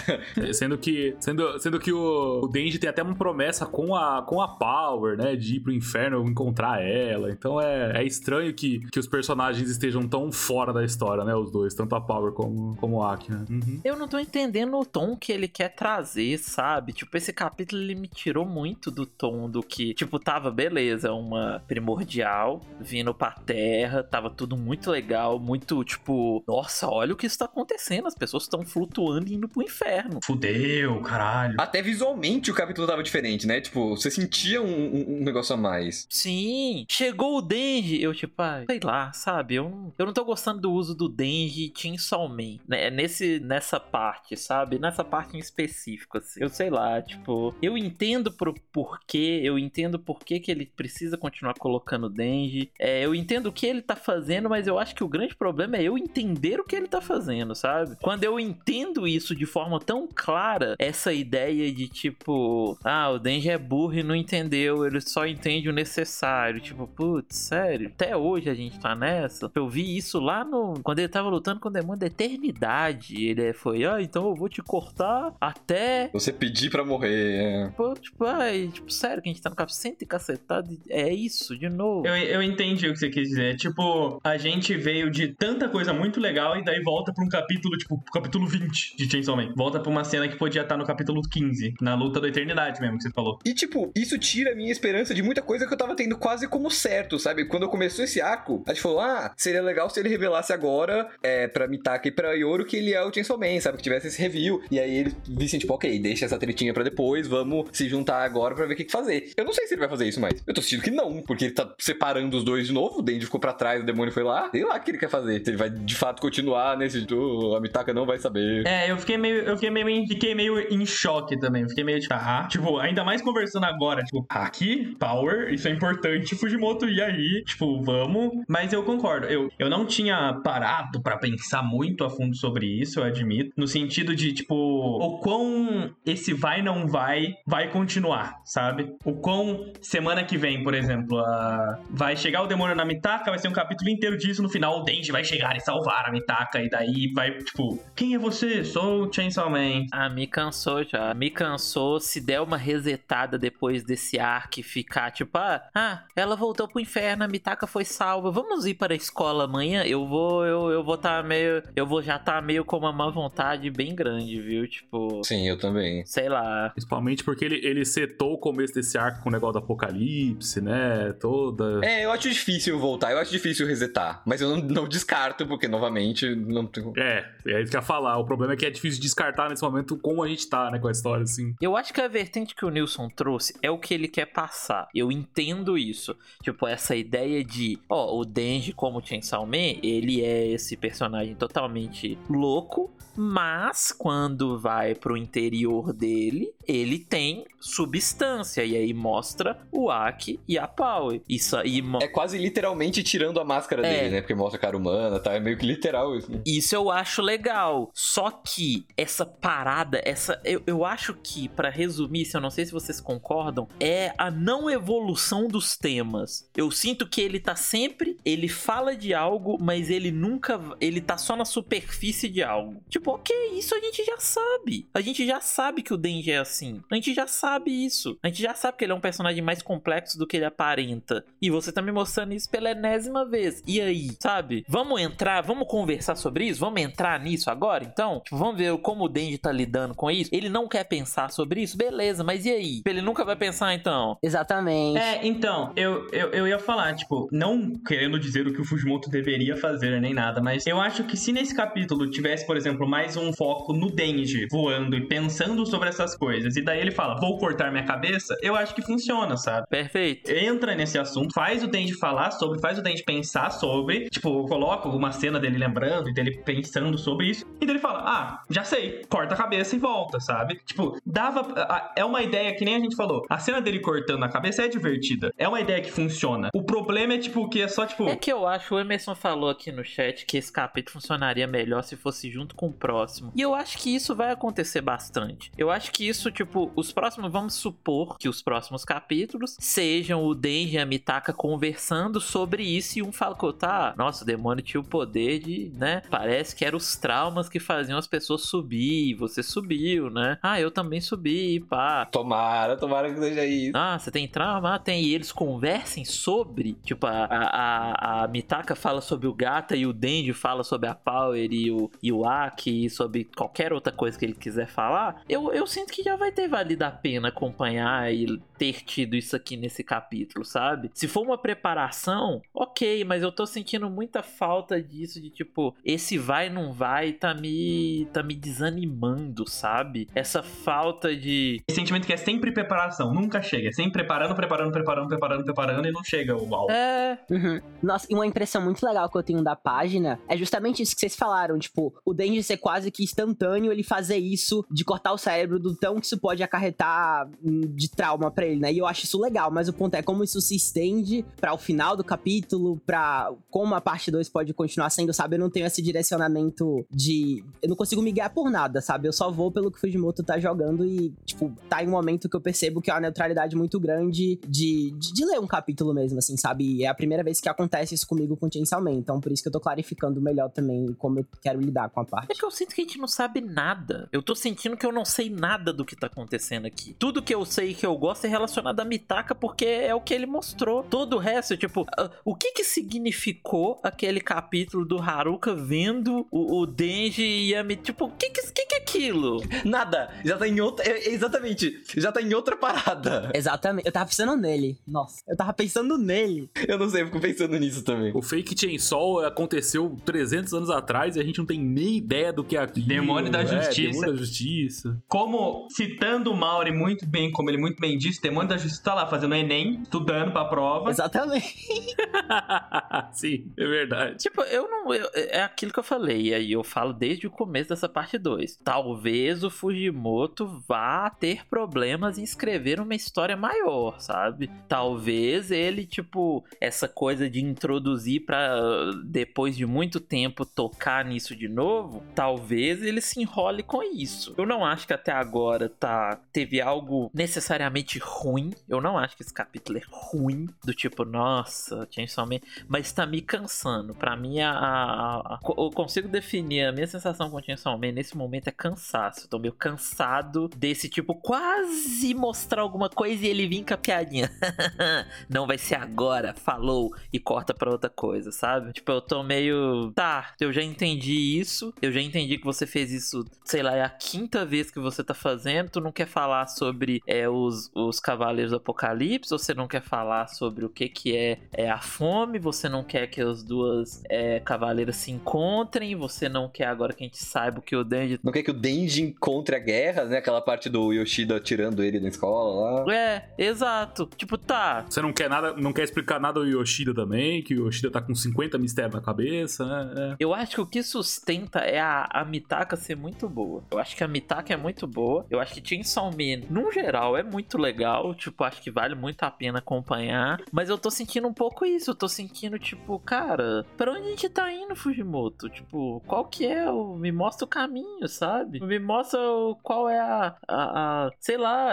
Sendo que, sendo, sendo que o, o Denji tem até uma promessa com a, com a Power, né? De ir pro inferno encontrar ela. Então é, é estranho que, que os personagens estejam tão fora da história, né? Os dois, tanto a Power como, como o Aki, né? Uhum. Eu não tô entendendo o tom que ele quer trazer, sabe? Tipo, esse capítulo ele me tirou muito do tom do que, tipo, tava beleza, uma primordial vindo pra terra, tava tudo muito legal, muito tipo, nossa, olha o que está acontecendo, as pessoas estão flutuando e indo pro inferno. Fudeu, caralho. Até visualmente o capítulo tava diferente, né? Tipo, você sentia um, um- um negócio a mais. Sim, chegou o Denji, eu tipo, ah, sei lá, sabe? Eu não, eu não tô gostando do uso do Denji Chainsaw Man, né? Nesse, nessa parte, sabe? Nessa parte em específico, assim. Eu sei lá, tipo, eu entendo pro porquê, eu entendo por que que ele precisa continuar colocando o Denji, é, eu entendo o que ele tá fazendo, mas eu acho que o grande problema é eu entender o que ele tá fazendo, sabe? Quando eu entendo isso de forma tão clara, essa ideia de tipo, ah, o Denji é burro e não entendeu, ele só entende o necessário. Tipo, putz, sério, até hoje a gente tá nessa. Eu vi isso lá no. Quando ele tava lutando com o demônio da eternidade. Ele foi, ah, então eu vou te cortar até. Você pedir pra morrer, é. Pô, tipo, ai, tipo, sério que a gente tá no cap 100 e cacetado. É isso, de novo. Eu, eu entendi o que você quis dizer. Tipo, a gente veio de tanta coisa muito legal e daí volta pra um capítulo, tipo, capítulo 20 de Chainsaw Man. Volta pra uma cena que podia estar no capítulo 15, na luta da eternidade mesmo, que você falou. E, tipo, isso tira a minha esperança de muita coisa que eu tava tendo quase como certo, sabe? Quando começou esse arco, a gente falou, ah, seria legal se ele revelasse agora é, pra Mitaka e pra Yoro que ele é o Chainsaw Man, sabe? Que tivesse esse review. E aí eles vissem, tipo, ok, deixa essa tretinha pra depois, vamos se juntar agora pra ver o que, que fazer. Eu não sei se ele vai fazer isso mais. Eu tô sentindo que não, porque ele tá separando os dois de novo, o Denji ficou pra trás, o demônio foi lá. Sei lá o que ele quer fazer. Se ele vai, de fato, continuar nesse... Oh, a Mitaka não vai saber. É, eu fiquei meio, eu fiquei meio, fiquei meio em choque também. Fiquei meio tipo, ah, tipo, ainda mais conversando agora, tipo, aqui, power, isso é importante, Fujimoto, e aí, tipo, vamos. Mas eu concordo, eu, eu não tinha parado pra pensar muito a fundo sobre isso, eu admito, no sentido de, tipo, o quão esse vai não vai vai continuar, sabe? O quão semana que vem, por exemplo, a- vai chegar o demônio na Mitaka, vai ser um capítulo inteiro disso, no final o Denji vai chegar e salvar a Mitaka, e daí vai, tipo, quem é você? Sou o Chainsaw Man. Ah, me cansou já. Me cansou. Se der uma resetada depois desse arco e ficar tipo, ah, ah, ela voltou pro inferno, a Mitaka foi salva. Vamos ir para a escola amanhã? Eu vou, eu, eu vou tá meio. Eu vou já tá meio com uma má vontade bem grande, viu? Tipo, Sim, eu também. sei lá. Principalmente porque ele, ele setou o começo desse arco com o negócio do apocalipse, né? Toda. É, eu acho difícil voltar, eu acho difícil resetar. Mas eu não, não descarto, porque, novamente, não tem. É, é isso que eu ia falar. O problema é que é difícil descartar nesse momento como a gente tá, né, com a história, assim. Eu acho que a vertente que o Nilson trouxe é o que ele quer passar. Eu entendo isso. Tipo, essa ideia de, ó, o Denji como Chainsaw Man, ele é esse personagem totalmente louco, mas quando vai pro interior dele, ele tem substância e aí mostra o Aki e a Power. Isso aí É quase literalmente tirando a máscara É. dele, né? Porque mostra a cara humana, tá? É meio que literal isso. né? Isso eu acho legal. Só que essa parada, essa. Eu, eu acho que, pra resumir, se eu não sei se vocês concordam, é a não evolução dos temas. Eu sinto que ele tá sempre. Ele fala de algo, mas ele nunca. Ele tá só na superfície de algo. Tipo, ok, isso a gente já sabe. A gente já sabe que o Denji é assim. A gente já sabe isso. A gente já sabe que ele é um personagem mais complexo do que ele aparenta. E você tá me mostrando isso pela enésima vez. E aí, sabe? Vamos entrar, vamos conversar sobre isso? Vamos entrar nisso agora, então? Tipo, vamos ver como o Denji tá lidando com isso? Ele não quer pensar sobre isso? Beleza, mas e aí? Ele nunca vai pensar, então? Exatamente. É, então, eu, eu, eu ia falar, tipo, não querendo dizer o que o Fujimoto deveria fazer nem nada, mas eu acho que se nesse capítulo tivesse, por exemplo, mais um foco no Denji voando e pensando sobre essas coisas, e daí ele fala, vou cortar minha cabeça, eu acho que funciona, sabe? Perfeito. entra nesse assunto, faz o Denji falar sobre, faz o Denji pensar sobre, tipo, coloca uma cena dele lembrando e dele pensando sobre isso, e dele fala, ah, já sei, corta a cabeça e volta, sabe? Tipo, dava, é uma ideia que nem a gente falou, a cena dele cortando a cabeça é divertida, é uma ideia que funciona. O problema é, tipo, que é só, tipo, É que eu acho, o Emerson falou aqui no chat que esse capítulo funcionaria melhor se fosse junto com o próximo. E eu acho que isso vai acontecer bastante. Eu acho que isso, tipo, os próximos, vamos supor que os próximos capítulos sejam o Denji e a Mitaka conversando sobre isso e um fala que tá, nossa, o demônio tinha o poder de, né? Parece que eram os traumas que faziam as pessoas subir, e você subiu, né? Ah, eu também subi, pá. Tomara, tomara que seja isso. Ah, você tem trauma? Ah, tem. E eles conversem sobre. Tipo, a, a, a, a Mitaka fala sobre o Gata e o Denji fala sobre a Power e o, e o Aki e sobre qualquer outra coisa que ele quiser falar. Eu, eu sinto que já vai ter valido a pena acompanhar e ter tido isso aqui nesse capítulo, sabe? Se for uma preparação, ok, mas eu tô sentindo muita falta disso de tipo, esse vai não vai tá me tá me desanimando, sabe? Essa falta de esse sentimento que é sempre preparação, nunca chega, é sempre preparando, preparando, preparando, preparando, preparando e não chega o uau. é, Uhum. Nossa, e uma impressão muito legal que eu tenho da página é justamente isso que vocês falaram, tipo, o Denji ser quase que instantâneo ele fazer isso de cortar o cérebro do tão que isso pode acarretar hum, de trauma pra ele, né? E eu acho isso legal, mas o ponto é como isso se estende pra o final do capítulo, pra como a parte 2 pode continuar sendo, sabe? Eu não tenho esse direcionamento de eu não consigo me guiar por nada, sabe? Eu só vou pelo que o Fujimoto tá jogando e, tipo, tá em um momento que eu percebo que é uma neutralidade muito grande de, de, de ler um capítulo mesmo, assim, sabe? E é a primeira vez que acontece isso comigo Man, então por isso que eu tô clarificando melhor também como eu quero lidar com a É parte. que eu sinto que a gente não sabe nada. Eu tô sentindo que eu não sei nada do que tá acontecendo aqui. Tudo que eu sei que eu gosto é relacionado a Mitaka porque é o que ele mostrou. Todo o resto, tipo, ah, o que que significou aquele capítulo do Haruka vendo o, o Denji e a Mi... Tipo, o que que, que que é aquilo? Nada, já tá em outra. é- é exatamente, já tá em outra parada. Exatamente. Eu tava pensando nele. Nossa, eu tava pensando nele. Eu não sei, eu fico pensando nisso também. O fake Chainsaw aconteceu 300 anos atrás e a gente não tem nem ideia do que é aquilo. Demônio da É, Justiça. Demônio da Justiça. Como, citando o Mauri muito bem, como ele muito bem disse, Demônio da Justiça tá lá fazendo Enem, estudando pra prova. Exatamente. Sim, é verdade. Tipo, eu não. eu- é aquilo que eu falei. E aí eu falo desde o começo dessa parte 2. Talvez o Fujimoto vá ter problemas em escrever uma história maior, sabe? Talvez ele, tipo, essa coisa de introduzir pra depois de muito tempo tocar nisso de novo. Talvez ele se enrole com isso. Eu não acho que até agora tá. Teve algo necessariamente ruim. Eu não acho que esse capítulo é ruim. Do tipo, nossa, Chainsaw Man mas tá me cansando. Pra mim, a, a- a- eu consigo definir a minha sensação com Chainsaw Man nesse momento é cansaço. Eu tô meio cansado desse tipo, quase mostrar alguma coisa e ele vir com a piadinha. Não vai ser agora, falou, e corta pra outra coisa, sabe? Tipo, eu tô meio. Tá, eu já entendi isso. Eu já entendi que você fez isso, sei lá, é a quinta vez que você tá fazendo. Tu não quer falar sobre é, os, os Cavaleiros do Apocalipse, você não quer falar sobre o que, que é, é a fome, você não quer que as duas é, cavaleiras se encontrem, você não quer agora que a gente saiba o que o Denji. Não quer que o Denji encontre a guerra, né? Aquela parte do Yoshida tirando ele da escola lá. É, exato. Tipo, tá. Você não quer nada, não quer explicar nada ao Yoshida também, que o Yoshida tá com 50 mistérios na cabeça, né? É. Eu acho que o que sustenta é a, a Mitaka ser muito boa. Eu acho que a Mitaka é muito boa. Eu acho que Chainsaw Man, no geral, é muito legal. Tipo, acho que vale muito a pena acompanhar. Mas eu tô sentindo um pouco isso. Eu tô sentindo, tipo, cara, pra onde a gente tá indo, Fujimoto? Tipo, qual que é o. Me mostra o caminho, sabe? Me mostra o- qual é a. a, a- sei lá,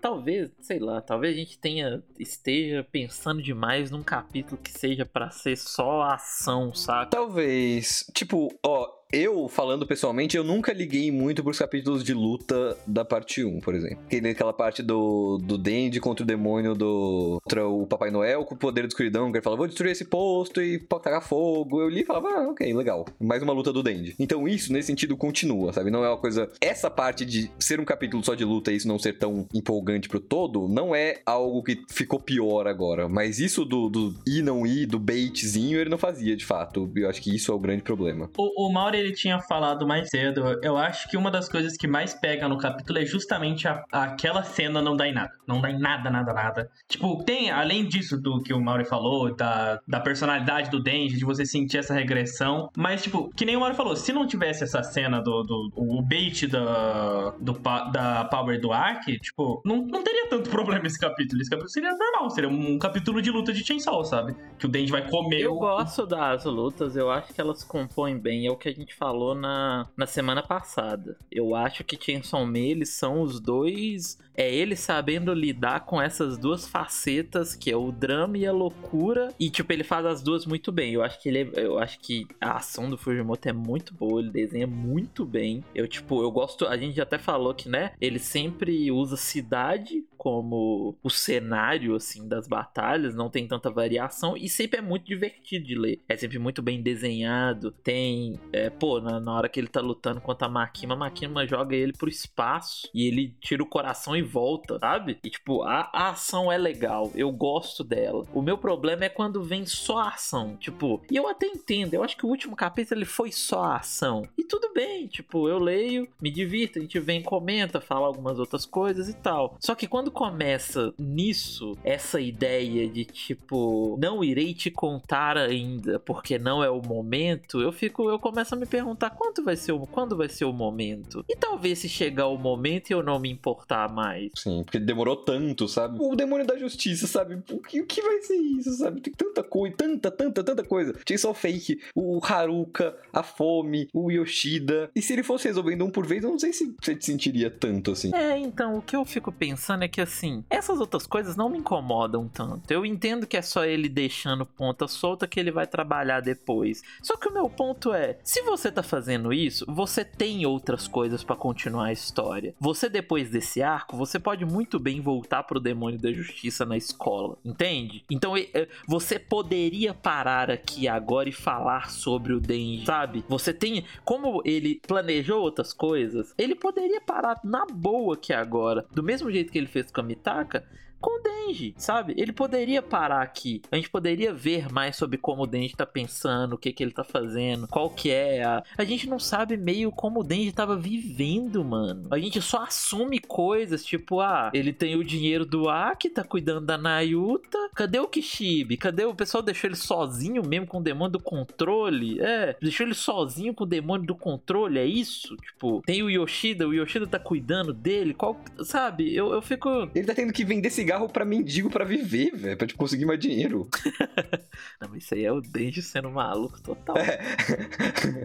talvez, sei lá, talvez a gente tenha. esteja pensando demais num capítulo que seja pra ser só ação, saca? Talvez, tipo, ó, eu, falando pessoalmente, eu nunca liguei muito pros capítulos de luta da parte 1, por exemplo. Aquela parte do, do Dendy contra o demônio do. contra o Papai Noel com o poder da escuridão, que ele fala, vou destruir esse posto e tacar fogo. Eu li e falava, ah, ok, legal. Mais uma luta do Dendy. Então isso, nesse sentido, continua, sabe? Não é uma coisa. Essa parte de ser um capítulo só de luta e isso não ser tão empolgante pro todo, não é algo que ficou pior agora. Mas isso do, do ir não ir, do baitzinho, ele não fazia de fato. Eu acho que isso é o grande problema. O, o Mauri, ele tinha falado mais cedo, eu acho que uma das coisas que mais pega no capítulo é justamente a- aquela cena não dá em nada. Não dá em nada, nada, nada. Tipo, tem, além disso do que o Mauri falou, da, da personalidade do Denji, de você sentir essa regressão, mas, tipo, que nem o Mauri falou, se não tivesse essa cena do, do o bait da, do, da Power do Ark, tipo, não, não teria tanto problema esse capítulo. Esse capítulo seria normal, seria um capítulo de luta de Chainsaw, sabe? Que o Denji vai comer Eu o... gosto das lutas, eu acho que elas compõem bem, é o que a gente falou na, na semana passada. Eu acho que Chainsaw Man, eles são os dois, é ele sabendo lidar com essas duas facetas, que é o drama e a loucura, e tipo, ele faz as duas muito bem. Eu acho que ele é- eu acho que a ação do Fujimoto é muito boa, ele desenha muito bem. Eu tipo, eu gosto, a gente até falou que, né, ele sempre usa cidade como o cenário assim das batalhas, não tem tanta variação e sempre é muito divertido de ler. É sempre muito bem desenhado. Tem, é, pô, na, na hora que ele tá lutando contra a Makima, a Makima joga ele pro espaço e ele tira o coração e volta, sabe? E tipo, a, a ação é legal, eu gosto dela. O meu problema é quando vem só a ação, tipo, e eu até entendo, eu acho que o último capítulo ele foi só a ação. E tudo bem, tipo, eu leio, me divirto, a gente vem, comenta, fala algumas outras coisas e tal. Só que quando começa nisso, essa ideia de tipo, não irei te contar ainda, porque não é o momento, eu fico, eu começo a me perguntar quando vai ser o, quando vai ser o momento. E talvez se chegar o momento eu não me importar mais. Sim, porque demorou tanto, sabe? O demônio da justiça, sabe? O que, o que vai ser isso, sabe? Tem tanta coisa, tanta, tanta, tanta coisa. Chainsaw Fake, o Haruka, a Fome, o Yoshida. E se ele fosse resolvendo um por vez, eu não sei se você te sentiria tanto assim. É, então, o que eu fico pensando é que assim, essas outras coisas não me incomodam tanto. Eu entendo que é só ele deixando ponta solta que ele vai trabalhar depois. Só que o meu ponto é, se você tá fazendo isso, você tem outras coisas pra continuar a história. Você depois desse arco, você pode muito bem voltar pro demônio da justiça na escola, entende? Então, é, você poderia parar aqui agora e falar sobre o Denji, sabe? Você tem, como ele planejou outras coisas, ele poderia parar na boa aqui agora, do mesmo jeito que ele fez com a Mitaka, com o Denji, sabe? Ele poderia parar aqui. A gente poderia ver mais sobre como o Denji tá pensando, o que que ele tá fazendo, qual que é a... A gente não sabe meio como o Denji tava vivendo, mano. A gente só assume coisas, tipo, ah, ele tem o dinheiro do Aki, tá cuidando da Nayuta. Cadê o Kishibe? Cadê o pessoal deixou ele sozinho mesmo com o demônio do controle? É, deixou ele sozinho com o demônio do controle, é isso? Tipo, tem o Yoshida, o Yoshida tá cuidando dele, qual... Sabe? Eu, eu fico... Ele tá tendo que vender cigarro pra mendigo pra viver, velho, pra tipo, conseguir mais dinheiro. Não, mas isso aí é o Denji sendo maluco total.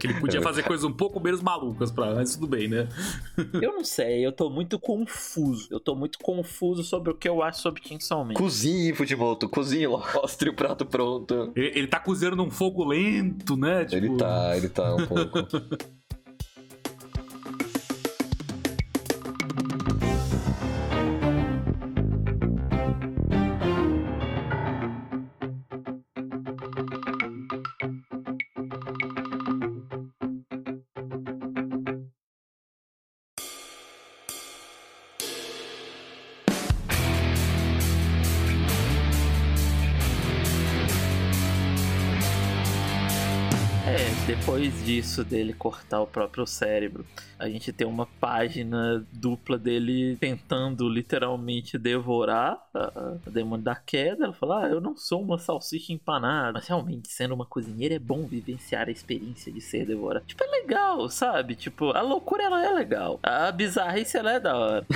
Que ele podia fazer coisas um pouco menos malucas pra. Mas tudo bem, né? Eu não sei, eu tô muito confuso. Eu tô muito confuso sobre o que eu acho sobre Chainsaw Man. Cozinhe, Fujimoto, cozinhe, mostre o prato pronto. Ele, ele tá cozinhando num fogo lento, né? Tipo, Ele tá, ele tá um pouco. Depois disso, dele cortar o próprio cérebro, a gente tem uma página dupla dele tentando literalmente devorar a, a demônio da queda. Ela fala: Ah, eu não sou uma salsicha empanada. Mas realmente, sendo uma cozinheira, é bom vivenciar a experiência de ser devorada. Tipo, é legal, sabe? Tipo, a loucura ela é legal. A bizarrice ela é da hora.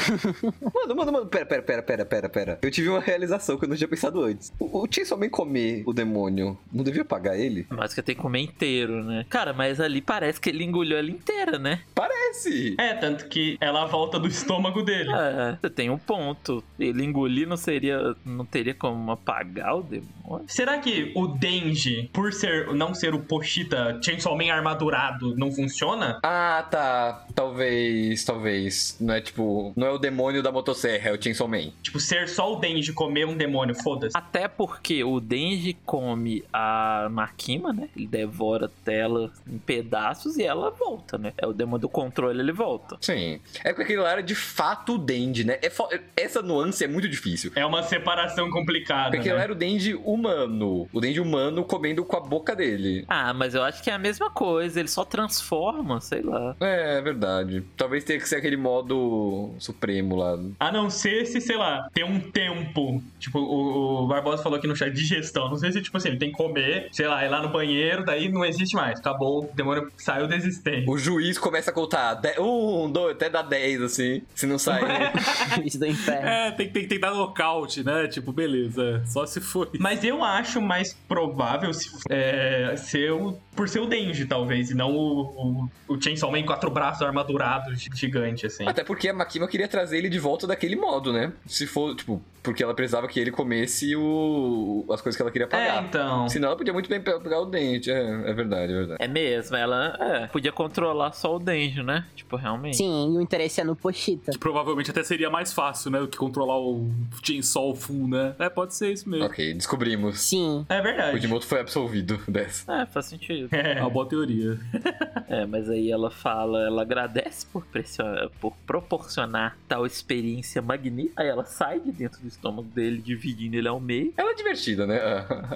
Mano, mano, mano, pera, pera, pera, pera, pera, pera. Eu tive uma realização que eu não tinha pensado antes. O, o Chainsaw Man comer o demônio, não devia pagar ele? Mas que tem que comer inteiro, né? Cara, mas ali parece que ele engoliu ela inteira, né? Parece! É, tanto que ela volta do estômago dele. É, você tem um ponto. Ele engolir não seria. não teria como apagar o demônio. Será que o Denji, por ser não ser o Pochita Chainsaw Man armadurado, não funciona? Ah, tá. Talvez, talvez. Não é tipo. Não é o demônio da motosserra, é o Chainsaw Man. Tipo, ser só o Denji comer um demônio, foda-se. Até porque o Denji come a Makima, né? Ele devora tela em pedaços e ela volta, né? É o demônio do controle, ele volta. Sim. É porque aquele lá era de fato o Denji, né? É Essa nuance é muito difícil. É uma separação complicada. Porque né? lá era o Denji humano. O Denji humano comendo com a boca dele. Ah, mas eu acho que é a mesma coisa, ele só transforma, sei lá. É, é verdade. Talvez tenha que ser aquele modo supremo lá. A não ser se, sei lá, tem um tempo. Tipo, o, o Barbosa falou aqui no chat, digestão. Não sei se, tipo assim, ele tem que comer, sei lá, ir lá no banheiro, daí não existe mais. Acabou, o demônio saiu da existência. O juiz começa a contar de- um, dois, até dar 10, assim. Se não sair. Isso do inferno. É, tem, tem, tem que dar nocaute, né? Tipo, beleza. Só se foi. Mas eu acho mais provável se, é, ser o, por ser o Denji, talvez, e não o, o, o Chainsaw Man quatro braços armadurado gi- gigante, assim. Até porque a Makima queria trazer ele de volta daquele modo, né? Se for, tipo, porque ela precisava que ele comesse o... as coisas que ela queria É, pagar. então. Senão ela podia muito bem pe- pegar o dente. É, é verdade, é verdade. É mesmo, ela é, podia controlar só o Denji, né? Tipo, realmente. Sim, e o interesse é no Pochita. Que provavelmente até seria mais fácil, né? Do que controlar o Chainsaw Full, né? É, pode ser isso mesmo. Ok, descobrimos. Sim. É O verdade. Fujimoto foi absolvido dessa. É, faz sentido. É uma boa teoria. É, mas aí ela fala, ela agradece por, pressionar, por proporcionar tal experiência magnífica. Aí ela sai de dentro do estômago dele, dividindo ele ao meio. Ela é divertida, né?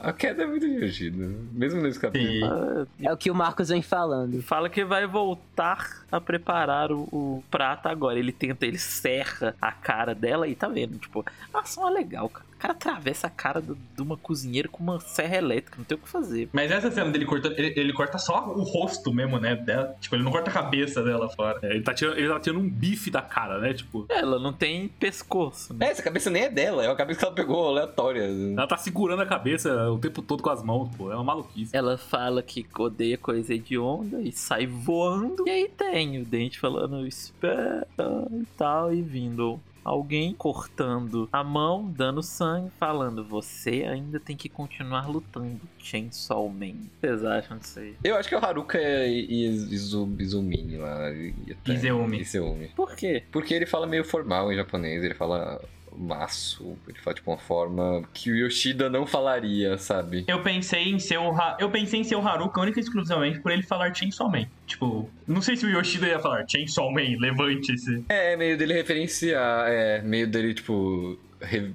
A, queda é muito divertida. Mesmo nesse capítulo. Sim. É o que o Marcos vem falando. fala que vai voltar a preparar o, o prato agora. Ele tenta, ele serra a cara dela e tá vendo, tipo, a ação é legal, cara. O cara atravessa a cara do- de uma cozinheira com uma serra elétrica, não tem o que fazer. Mas essa cena dele cortando, ele, ele corta só o rosto mesmo, né? Dela. Tipo, ele não corta a cabeça dela fora. É, ele, tá tirando, ele tá tirando um bife da cara, né? Tipo, Ela não tem pescoço, né? É, essa cabeça nem é dela, é uma cabeça que ela pegou aleatória. ela tá segurando a cabeça o tempo todo com as mãos, pô. É uma maluquice. Ela fala que odeia coisa hedionda e sai voando. E aí tem o dente falando espera e tal, e vindo alguém cortando a mão, dando sangue, falando: Você ainda tem que continuar lutando, Chainsaw Man. O que vocês acham disso aí? Eu acho que é o Haruka e Izu- Izumini lá. e. Izeumi. Por quê? Porque ele fala meio formal em japonês, ele fala maço, ele fala tipo uma forma que o Yoshida não falaria, sabe? Eu pensei em ser o Ha- eu pensei em ser o Haruka única e exclusivamente por ele falar Chainsaw Man. Tipo, não sei se o Yoshida ia falar Chainsaw Man, levante-se. É, meio dele referenciar, é, meio dele, tipo, re-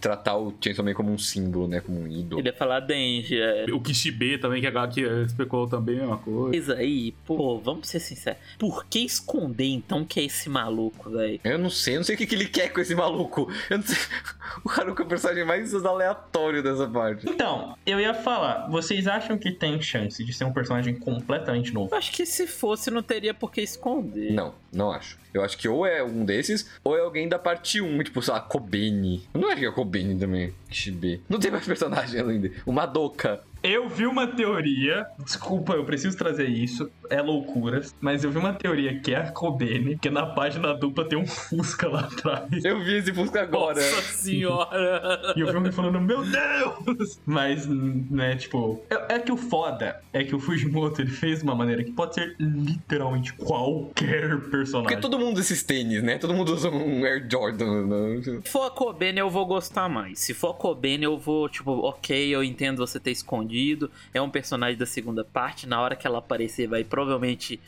tratar o Chainsaw Man como um símbolo, né, como um ídolo. Ele ia falar Denji, é. O Kishibe também, que a galera que especulou também é uma coisa. Mas aí, pô, vamos ser sinceros. Por que esconder então que é esse maluco, velho? Eu não sei, eu não sei o que, que ele quer com esse maluco. Eu não sei. O Haruka é o personagem mais aleatório dessa parte. Então, eu ia falar, vocês acham que tem chance de ser um personagem completamente novo? Eu acho que se fosse, não teria por que esconder. Não, não acho. Eu acho que ou é um desses, ou é alguém da parte 1, tipo, sei lá, Kobeni. Eu não acho que é Kobeni também. Kishibe. Não tem mais personagem além dele. O Madoka. Eu vi uma teoria, desculpa, eu preciso trazer isso, é loucuras, mas eu vi uma teoria que é a Kobene, que na página dupla tem um Fusca lá atrás. Eu vi esse Fusca agora. Nossa senhora! E eu vi alguém falando, meu Deus! Mas, né, tipo, é, é que o foda é que o Fujimoto ele fez de uma maneira que pode ser literalmente qualquer personagem. Porque todo mundo usa esses tênis, né? Todo mundo usa um Air Jordan. Né? Se for a Kobene, eu vou gostar mais. Se for a Kobene, eu vou, tipo, ok, eu entendo você ter escondido. É um personagem da segunda parte. Na hora que ela aparecer, vai provavelmente.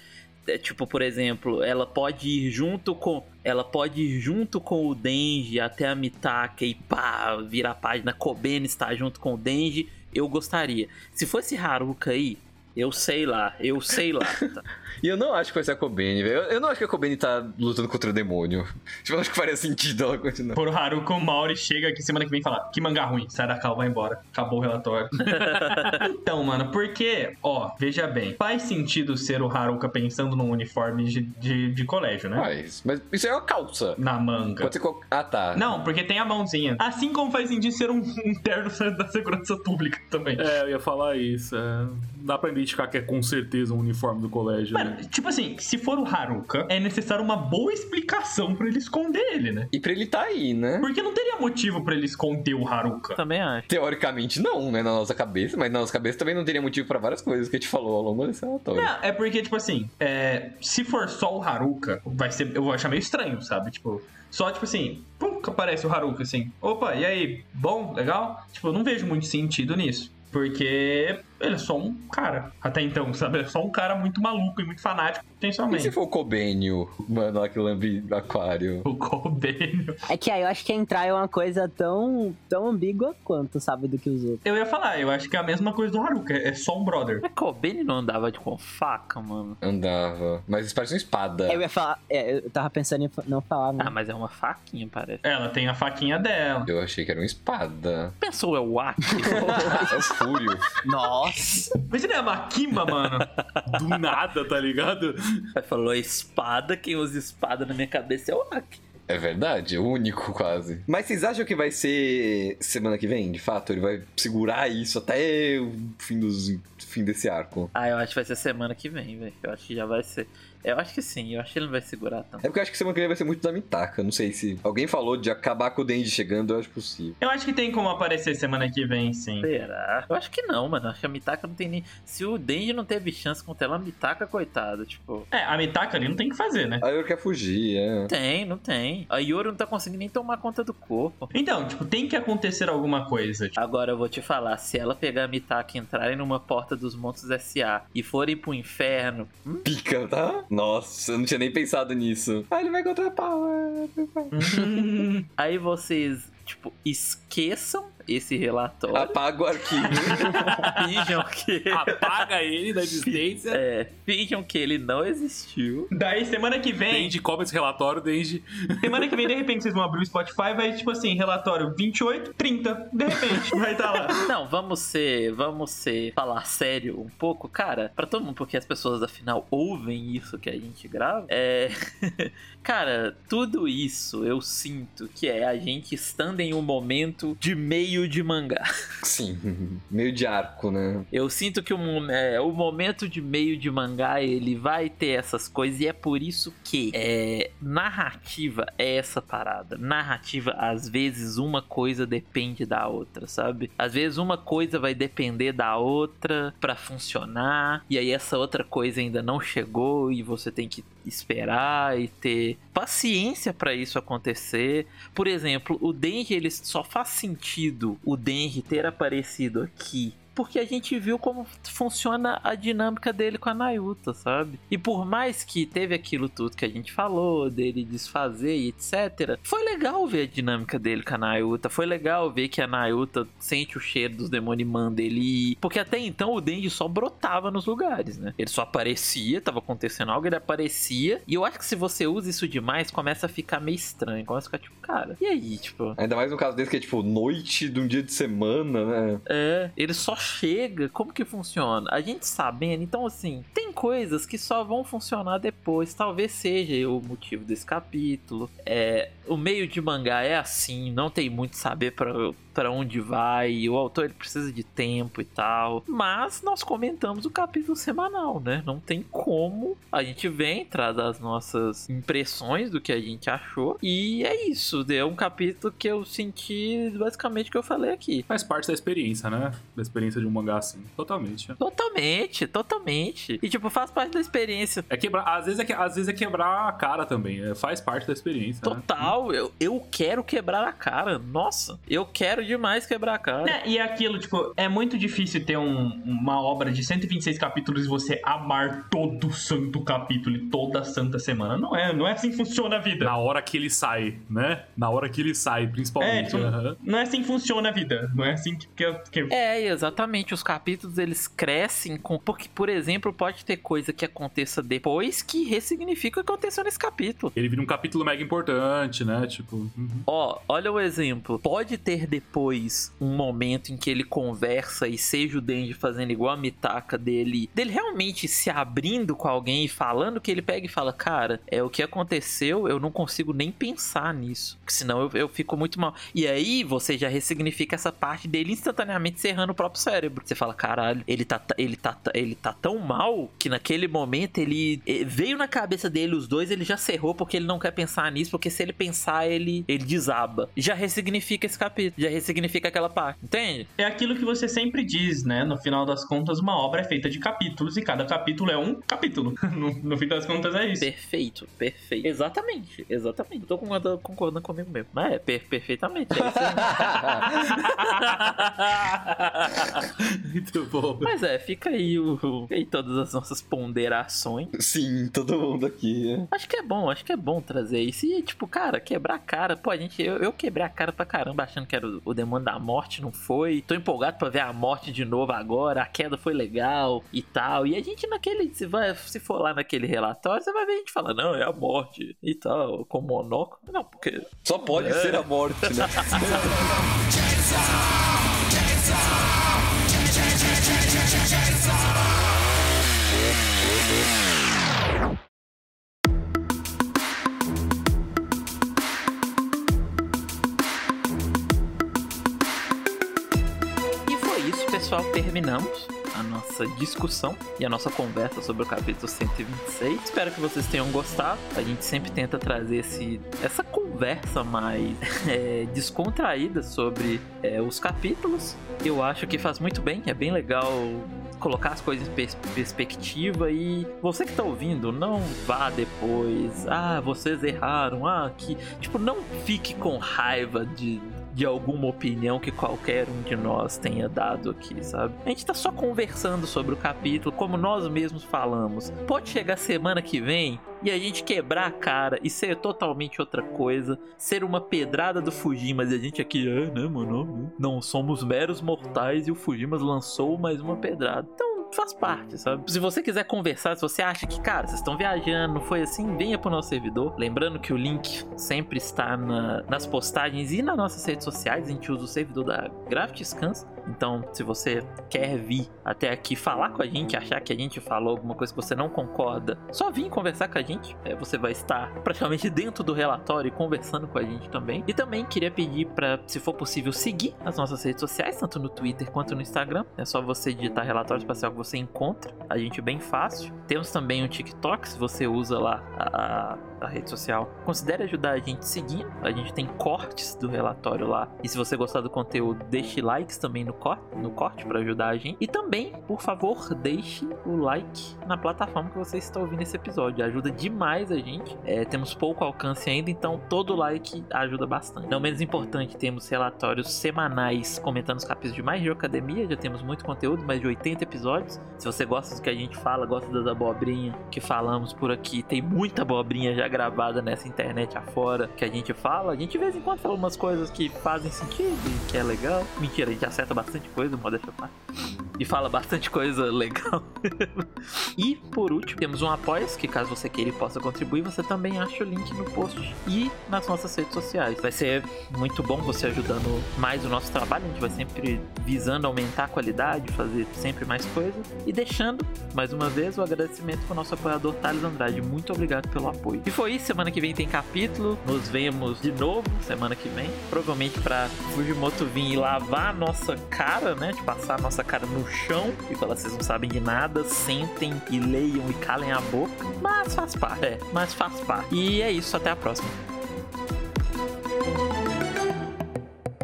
é, Tipo, por exemplo, ela pode ir junto com. Ela pode ir junto com o Denji até a Mitaka e pá, virar a página. Kobene está junto com o Denji. Eu gostaria. Se fosse Haruka aí, Eu sei lá, eu sei lá. Tá? E eu não acho que vai ser a Kobeni, velho. Eu, eu não acho que a Kobeni tá lutando contra o demônio. Tipo, eu acho que faria sentido ela continuar. Por Haruka, o Mauri chega aqui semana que vem e fala: Que mangá ruim, sai da cal, vai embora. Acabou o relatório. então, mano, porque, ó, veja bem, faz sentido ser o Haruka pensando num uniforme de, de, de colégio, né? Mas, mas isso é uma calça. Na manga. Pode ser qual... Ah, tá. Não, porque tem a mãozinha. Assim como faz sentido ser um, um terno da segurança pública também. É, eu ia falar isso. É. Dá pra identificar que é com certeza um uniforme do colégio. Mano, né? tipo assim, se for o Haruka, é necessário uma boa explicação pra ele esconder ele, né? E pra ele tá aí, né? Porque não teria motivo pra ele esconder o Haruka. Também acho. Teoricamente não, né? Na nossa cabeça, mas na nossa cabeça também não teria motivo pra várias coisas que a gente falou ao longo desse relatório. Não, é porque, tipo assim, é, se for só o Haruka, vai ser, eu vou achar meio estranho, sabe? Tipo, só, tipo assim, pum, que aparece o Haruka, assim. Opa, e aí? Bom? Legal? Tipo, eu não vejo muito sentido nisso. Porque ele é só um cara. Até então, sabe? É só um cara muito maluco e muito fanático, E potencialmente. se for o Kobênio, mano, lá que lambe aquário? O Kobênio. É que aí eu acho que entrar é uma coisa tão, tão ambígua quanto, sabe, do que os outros. Eu ia falar, eu acho que é a mesma coisa do Haruka, é só um brother. Mas Kobeni não andava de com faca, mano. Andava. Mas isso parece uma espada. Eu ia falar, é, eu tava pensando em não falar, né? Ah, mas é uma faquinha, parece. Ela tem a faquinha dela. Eu achei que era uma espada. Pensou, é o Aki? é o Fúrio. Nossa! Imagina a Makima, mano. Do nada, tá ligado? Aí falou espada, quem usa espada na minha cabeça é o Aki. É verdade, é o único quase. Mas vocês acham que vai ser semana que vem, de fato? Ele vai segurar isso até o fim, dos, fim desse arco? Ah, eu acho que vai ser semana que vem, velho. Eu acho que já vai ser. Eu acho que sim, eu acho que ele não vai segurar tanto. É porque eu acho que semana que vem vai ser muito da Mitaka. Não sei se. Alguém falou de acabar com o Denji chegando, eu acho possível. Eu acho que tem como aparecer semana que vem, sim. Será? Eu acho que não, mano. Eu Acho que a Mitaka não tem nem. Se o Denji não teve chance contra ela, a Mitaka, coitada. Tipo. É, a Mitaka ali não tem o que fazer, né? A Yoro quer fugir, é. Não tem, não tem. A Yoro não tá conseguindo nem tomar conta do corpo. Então, tipo, tem que acontecer alguma coisa. Tipo, Agora eu vou te falar, se ela pegar a Mitaka e entrarem numa porta dos Montes S.A. e forem pro inferno, hum, Pica, tá? Nossa, eu não tinha nem pensado nisso. Ah, ele vai encontrar Power. hum, aí vocês, tipo, esqueçam esse relatório. Apaga o arquivo. Finjam que. Apaga ele da existência. É, finjam que ele não existiu. Daí, semana que vem, Denji come esse relatório, Denji. semana que vem, de repente, vocês vão abrir o Spotify, vai, tipo assim, relatório 28, 30. De repente, vai estar lá. Não, vamos ser, vamos ser, falar sério um pouco, cara, pra todo mundo, porque as pessoas afinal ouvem isso que a gente grava. É, cara, tudo isso eu sinto que é a gente estando em um momento de meio de mangá. Sim, meio de arco, né? Eu sinto que o, é, o momento de meio de mangá ele vai ter essas coisas e é por isso que é, narrativa é essa parada. Narrativa, às vezes, uma coisa depende da outra, sabe? Às vezes uma coisa vai depender da outra pra funcionar e aí essa outra coisa ainda não chegou e você tem que esperar e ter paciência pra isso acontecer. Por exemplo, o Denji ele só faz sentido o Denji ter aparecido aqui porque a gente viu como funciona a dinâmica dele com a Nayuta, sabe? E por mais que teve aquilo tudo que a gente falou, dele desfazer e etc, foi legal ver a dinâmica dele com a Nayuta, foi legal ver que a Nayuta sente o cheiro dos Demonimã dele ir, porque até então o Denji só brotava nos lugares, né? Ele só aparecia, tava acontecendo algo, ele aparecia, e eu acho que se você usa isso demais, começa a ficar meio estranho, começa a ficar tipo, cara, e aí, tipo... Ainda mais no caso desse que é tipo noite de um dia de semana, né? É, ele só chega. Como que funciona? A gente sabendo, então assim, tem coisas que só vão funcionar depois. Talvez seja o motivo desse capítulo. É, o meio de mangá é assim, não tem muito saber pra para onde vai. O autor ele precisa de tempo e tal. Mas nós comentamos o capítulo semanal, né? Não tem como. A gente vem, traz as nossas impressões do que a gente achou. E é isso. É um capítulo que eu senti basicamente o que eu falei aqui. Faz parte da experiência, né? Da experiência de um mangá assim. Totalmente. Totalmente, totalmente. E tipo, faz parte da experiência. É quebrar, às vezes é, que- às vezes é quebrar a cara também, é, faz parte da experiência. né? Total, eu, eu quero quebrar a cara. Nossa, eu quero demais quebrar a cara. É, e é aquilo, tipo, é muito difícil ter um- uma obra de 126 capítulos e você amar todo santo capítulo e toda santa semana. Não é, não é assim que funciona a vida. Na hora que ele sai, né? Na hora que ele sai, É, principalmente. tipo, aham. não é assim que funciona a vida. Não é assim que. que, que- É, exatamente. Os capítulos eles crescem com. Porque, por exemplo, pode ter coisa que aconteça depois que ressignifica o que aconteceu nesse capítulo. Ele vira um capítulo mega importante, né? Tipo. uhum. Ó, olha o exemplo. Pode ter depois um momento em que ele conversa e seja o Denji fazendo igual a Mitaka dele, dele realmente se abrindo com alguém e falando que ele pega e fala, cara, é o que aconteceu, eu não consigo nem pensar nisso, senão eu, eu fico muito mal. E aí você já ressignifica essa parte dele instantaneamente serrando o próprio cérebro. Você fala, caralho, ele tá, ele tá, ele tá tão mal que naquele momento ele eh, veio na cabeça dele os dois, ele já cerrou porque ele não quer pensar nisso, porque se ele pensar, ele, ele desaba. Já ressignifica esse capítulo, já ressignifica aquela parte, entende? É aquilo que você sempre diz, né? No final das contas, uma obra é feita de capítulos e cada capítulo é um capítulo. No, no fim das contas, é isso. Perfeito, perfeito. Exatamente, exatamente. Eu tô concordando, concordando comigo mesmo. Mas é, per- perfeitamente. É. Muito bom. Mas é, fica aí, o, fica aí todas as nossas ponderações. Sim, todo mundo aqui. né? Acho que é bom, acho que é bom trazer isso. E, tipo, cara, quebrar a cara. Pô, a gente, eu, eu quebrei a cara pra caramba achando que era o, o demônio da morte, não foi. Tô empolgado pra ver a morte de novo agora. A queda foi legal e tal. E a gente naquele. Se, vai, se for lá naquele relatório, você vai ver a gente falar, não, é a morte e tal, com monóculo. Não, porque. Só pode É. ser a morte, né? pessoal. Terminamos a nossa discussão e a nossa conversa sobre o capítulo 126. Espero que vocês tenham gostado. A gente sempre tenta trazer esse, essa conversa mais é, descontraída sobre é, os capítulos. Eu acho que faz muito bem, é bem legal colocar as coisas em pers- perspectiva e você que tá ouvindo, não vá depois, ah, vocês erraram, ah, que. Tipo, não fique com raiva de, de alguma opinião que qualquer um de nós tenha dado aqui, sabe? A gente tá só conversando sobre o capítulo, como nós mesmos falamos. Pode chegar semana que vem e a gente quebrar a cara e ser totalmente outra coisa, ser uma pedrada do Fujimas e a gente aqui, é, né, mano? Não somos meros mortais e o Fujimas lançou mais uma pedrada. Então, faz parte, sabe? Se você quiser conversar, se você acha que, cara, vocês estão viajando, não foi assim, venha pro nosso servidor. Lembrando que o link sempre está na- nas postagens e nas nossas redes sociais. A gente usa o servidor da Graft Scans. Então, se você quer vir até aqui falar com a gente, achar que a gente falou alguma coisa que você não concorda, só vim conversar com a gente. É, você vai estar praticamente dentro do relatório conversando com a gente também. E também queria pedir para, se for possível, seguir as nossas redes sociais, tanto no Twitter quanto no Instagram. É só você digitar relatório espacial que você encontra a gente bem fácil. Temos também o TikTok, se você usa lá a, a rede social. Considere ajudar a gente seguindo. A gente tem cortes do relatório lá. E se você gostar do conteúdo, deixe likes também no corte, no corte para ajudar a gente. E também, por favor, deixe o like na plataforma que você está ouvindo esse episódio. Ajuda demais a gente. É, temos pouco alcance ainda, então todo like ajuda bastante. Não menos importante, temos relatórios semanais comentando os capítulos de Mais de Academia. Já temos muito conteúdo, mais de 80 episódios. Se você gosta do que a gente fala, gosta das abobrinhas que falamos por aqui, tem muita abobrinha já gravada nessa internet afora que a gente fala. A gente de vez em quando fala umas coisas que fazem sentido e que é legal. Mentira, a gente acerta bastante coisa, modéstia à. E fala bastante coisa legal. e por último, temos um apoia que caso você queira e possa contribuir, você também acha o link no post e nas nossas redes sociais. Vai ser muito bom você ajudando mais o nosso trabalho. A gente vai sempre visando aumentar a qualidade, fazer sempre mais coisas. E deixando, mais uma vez, o agradecimento para o nosso apoiador Thales Andrade. Muito obrigado pelo apoio. E foi isso. Semana que vem tem capítulo. Nos vemos de novo semana que vem. Provavelmente para Fujimoto vir e lavar a nossa cara, né? De passar a nossa cara no chão e falar: vocês não sabem de nada, sentem e leiam e calem a boca. Mas faz parte, é. Mas faz parte. E é isso. Até a próxima.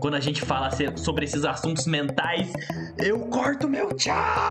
Quando a gente fala sobre esses assuntos mentais, eu corto meu tchau!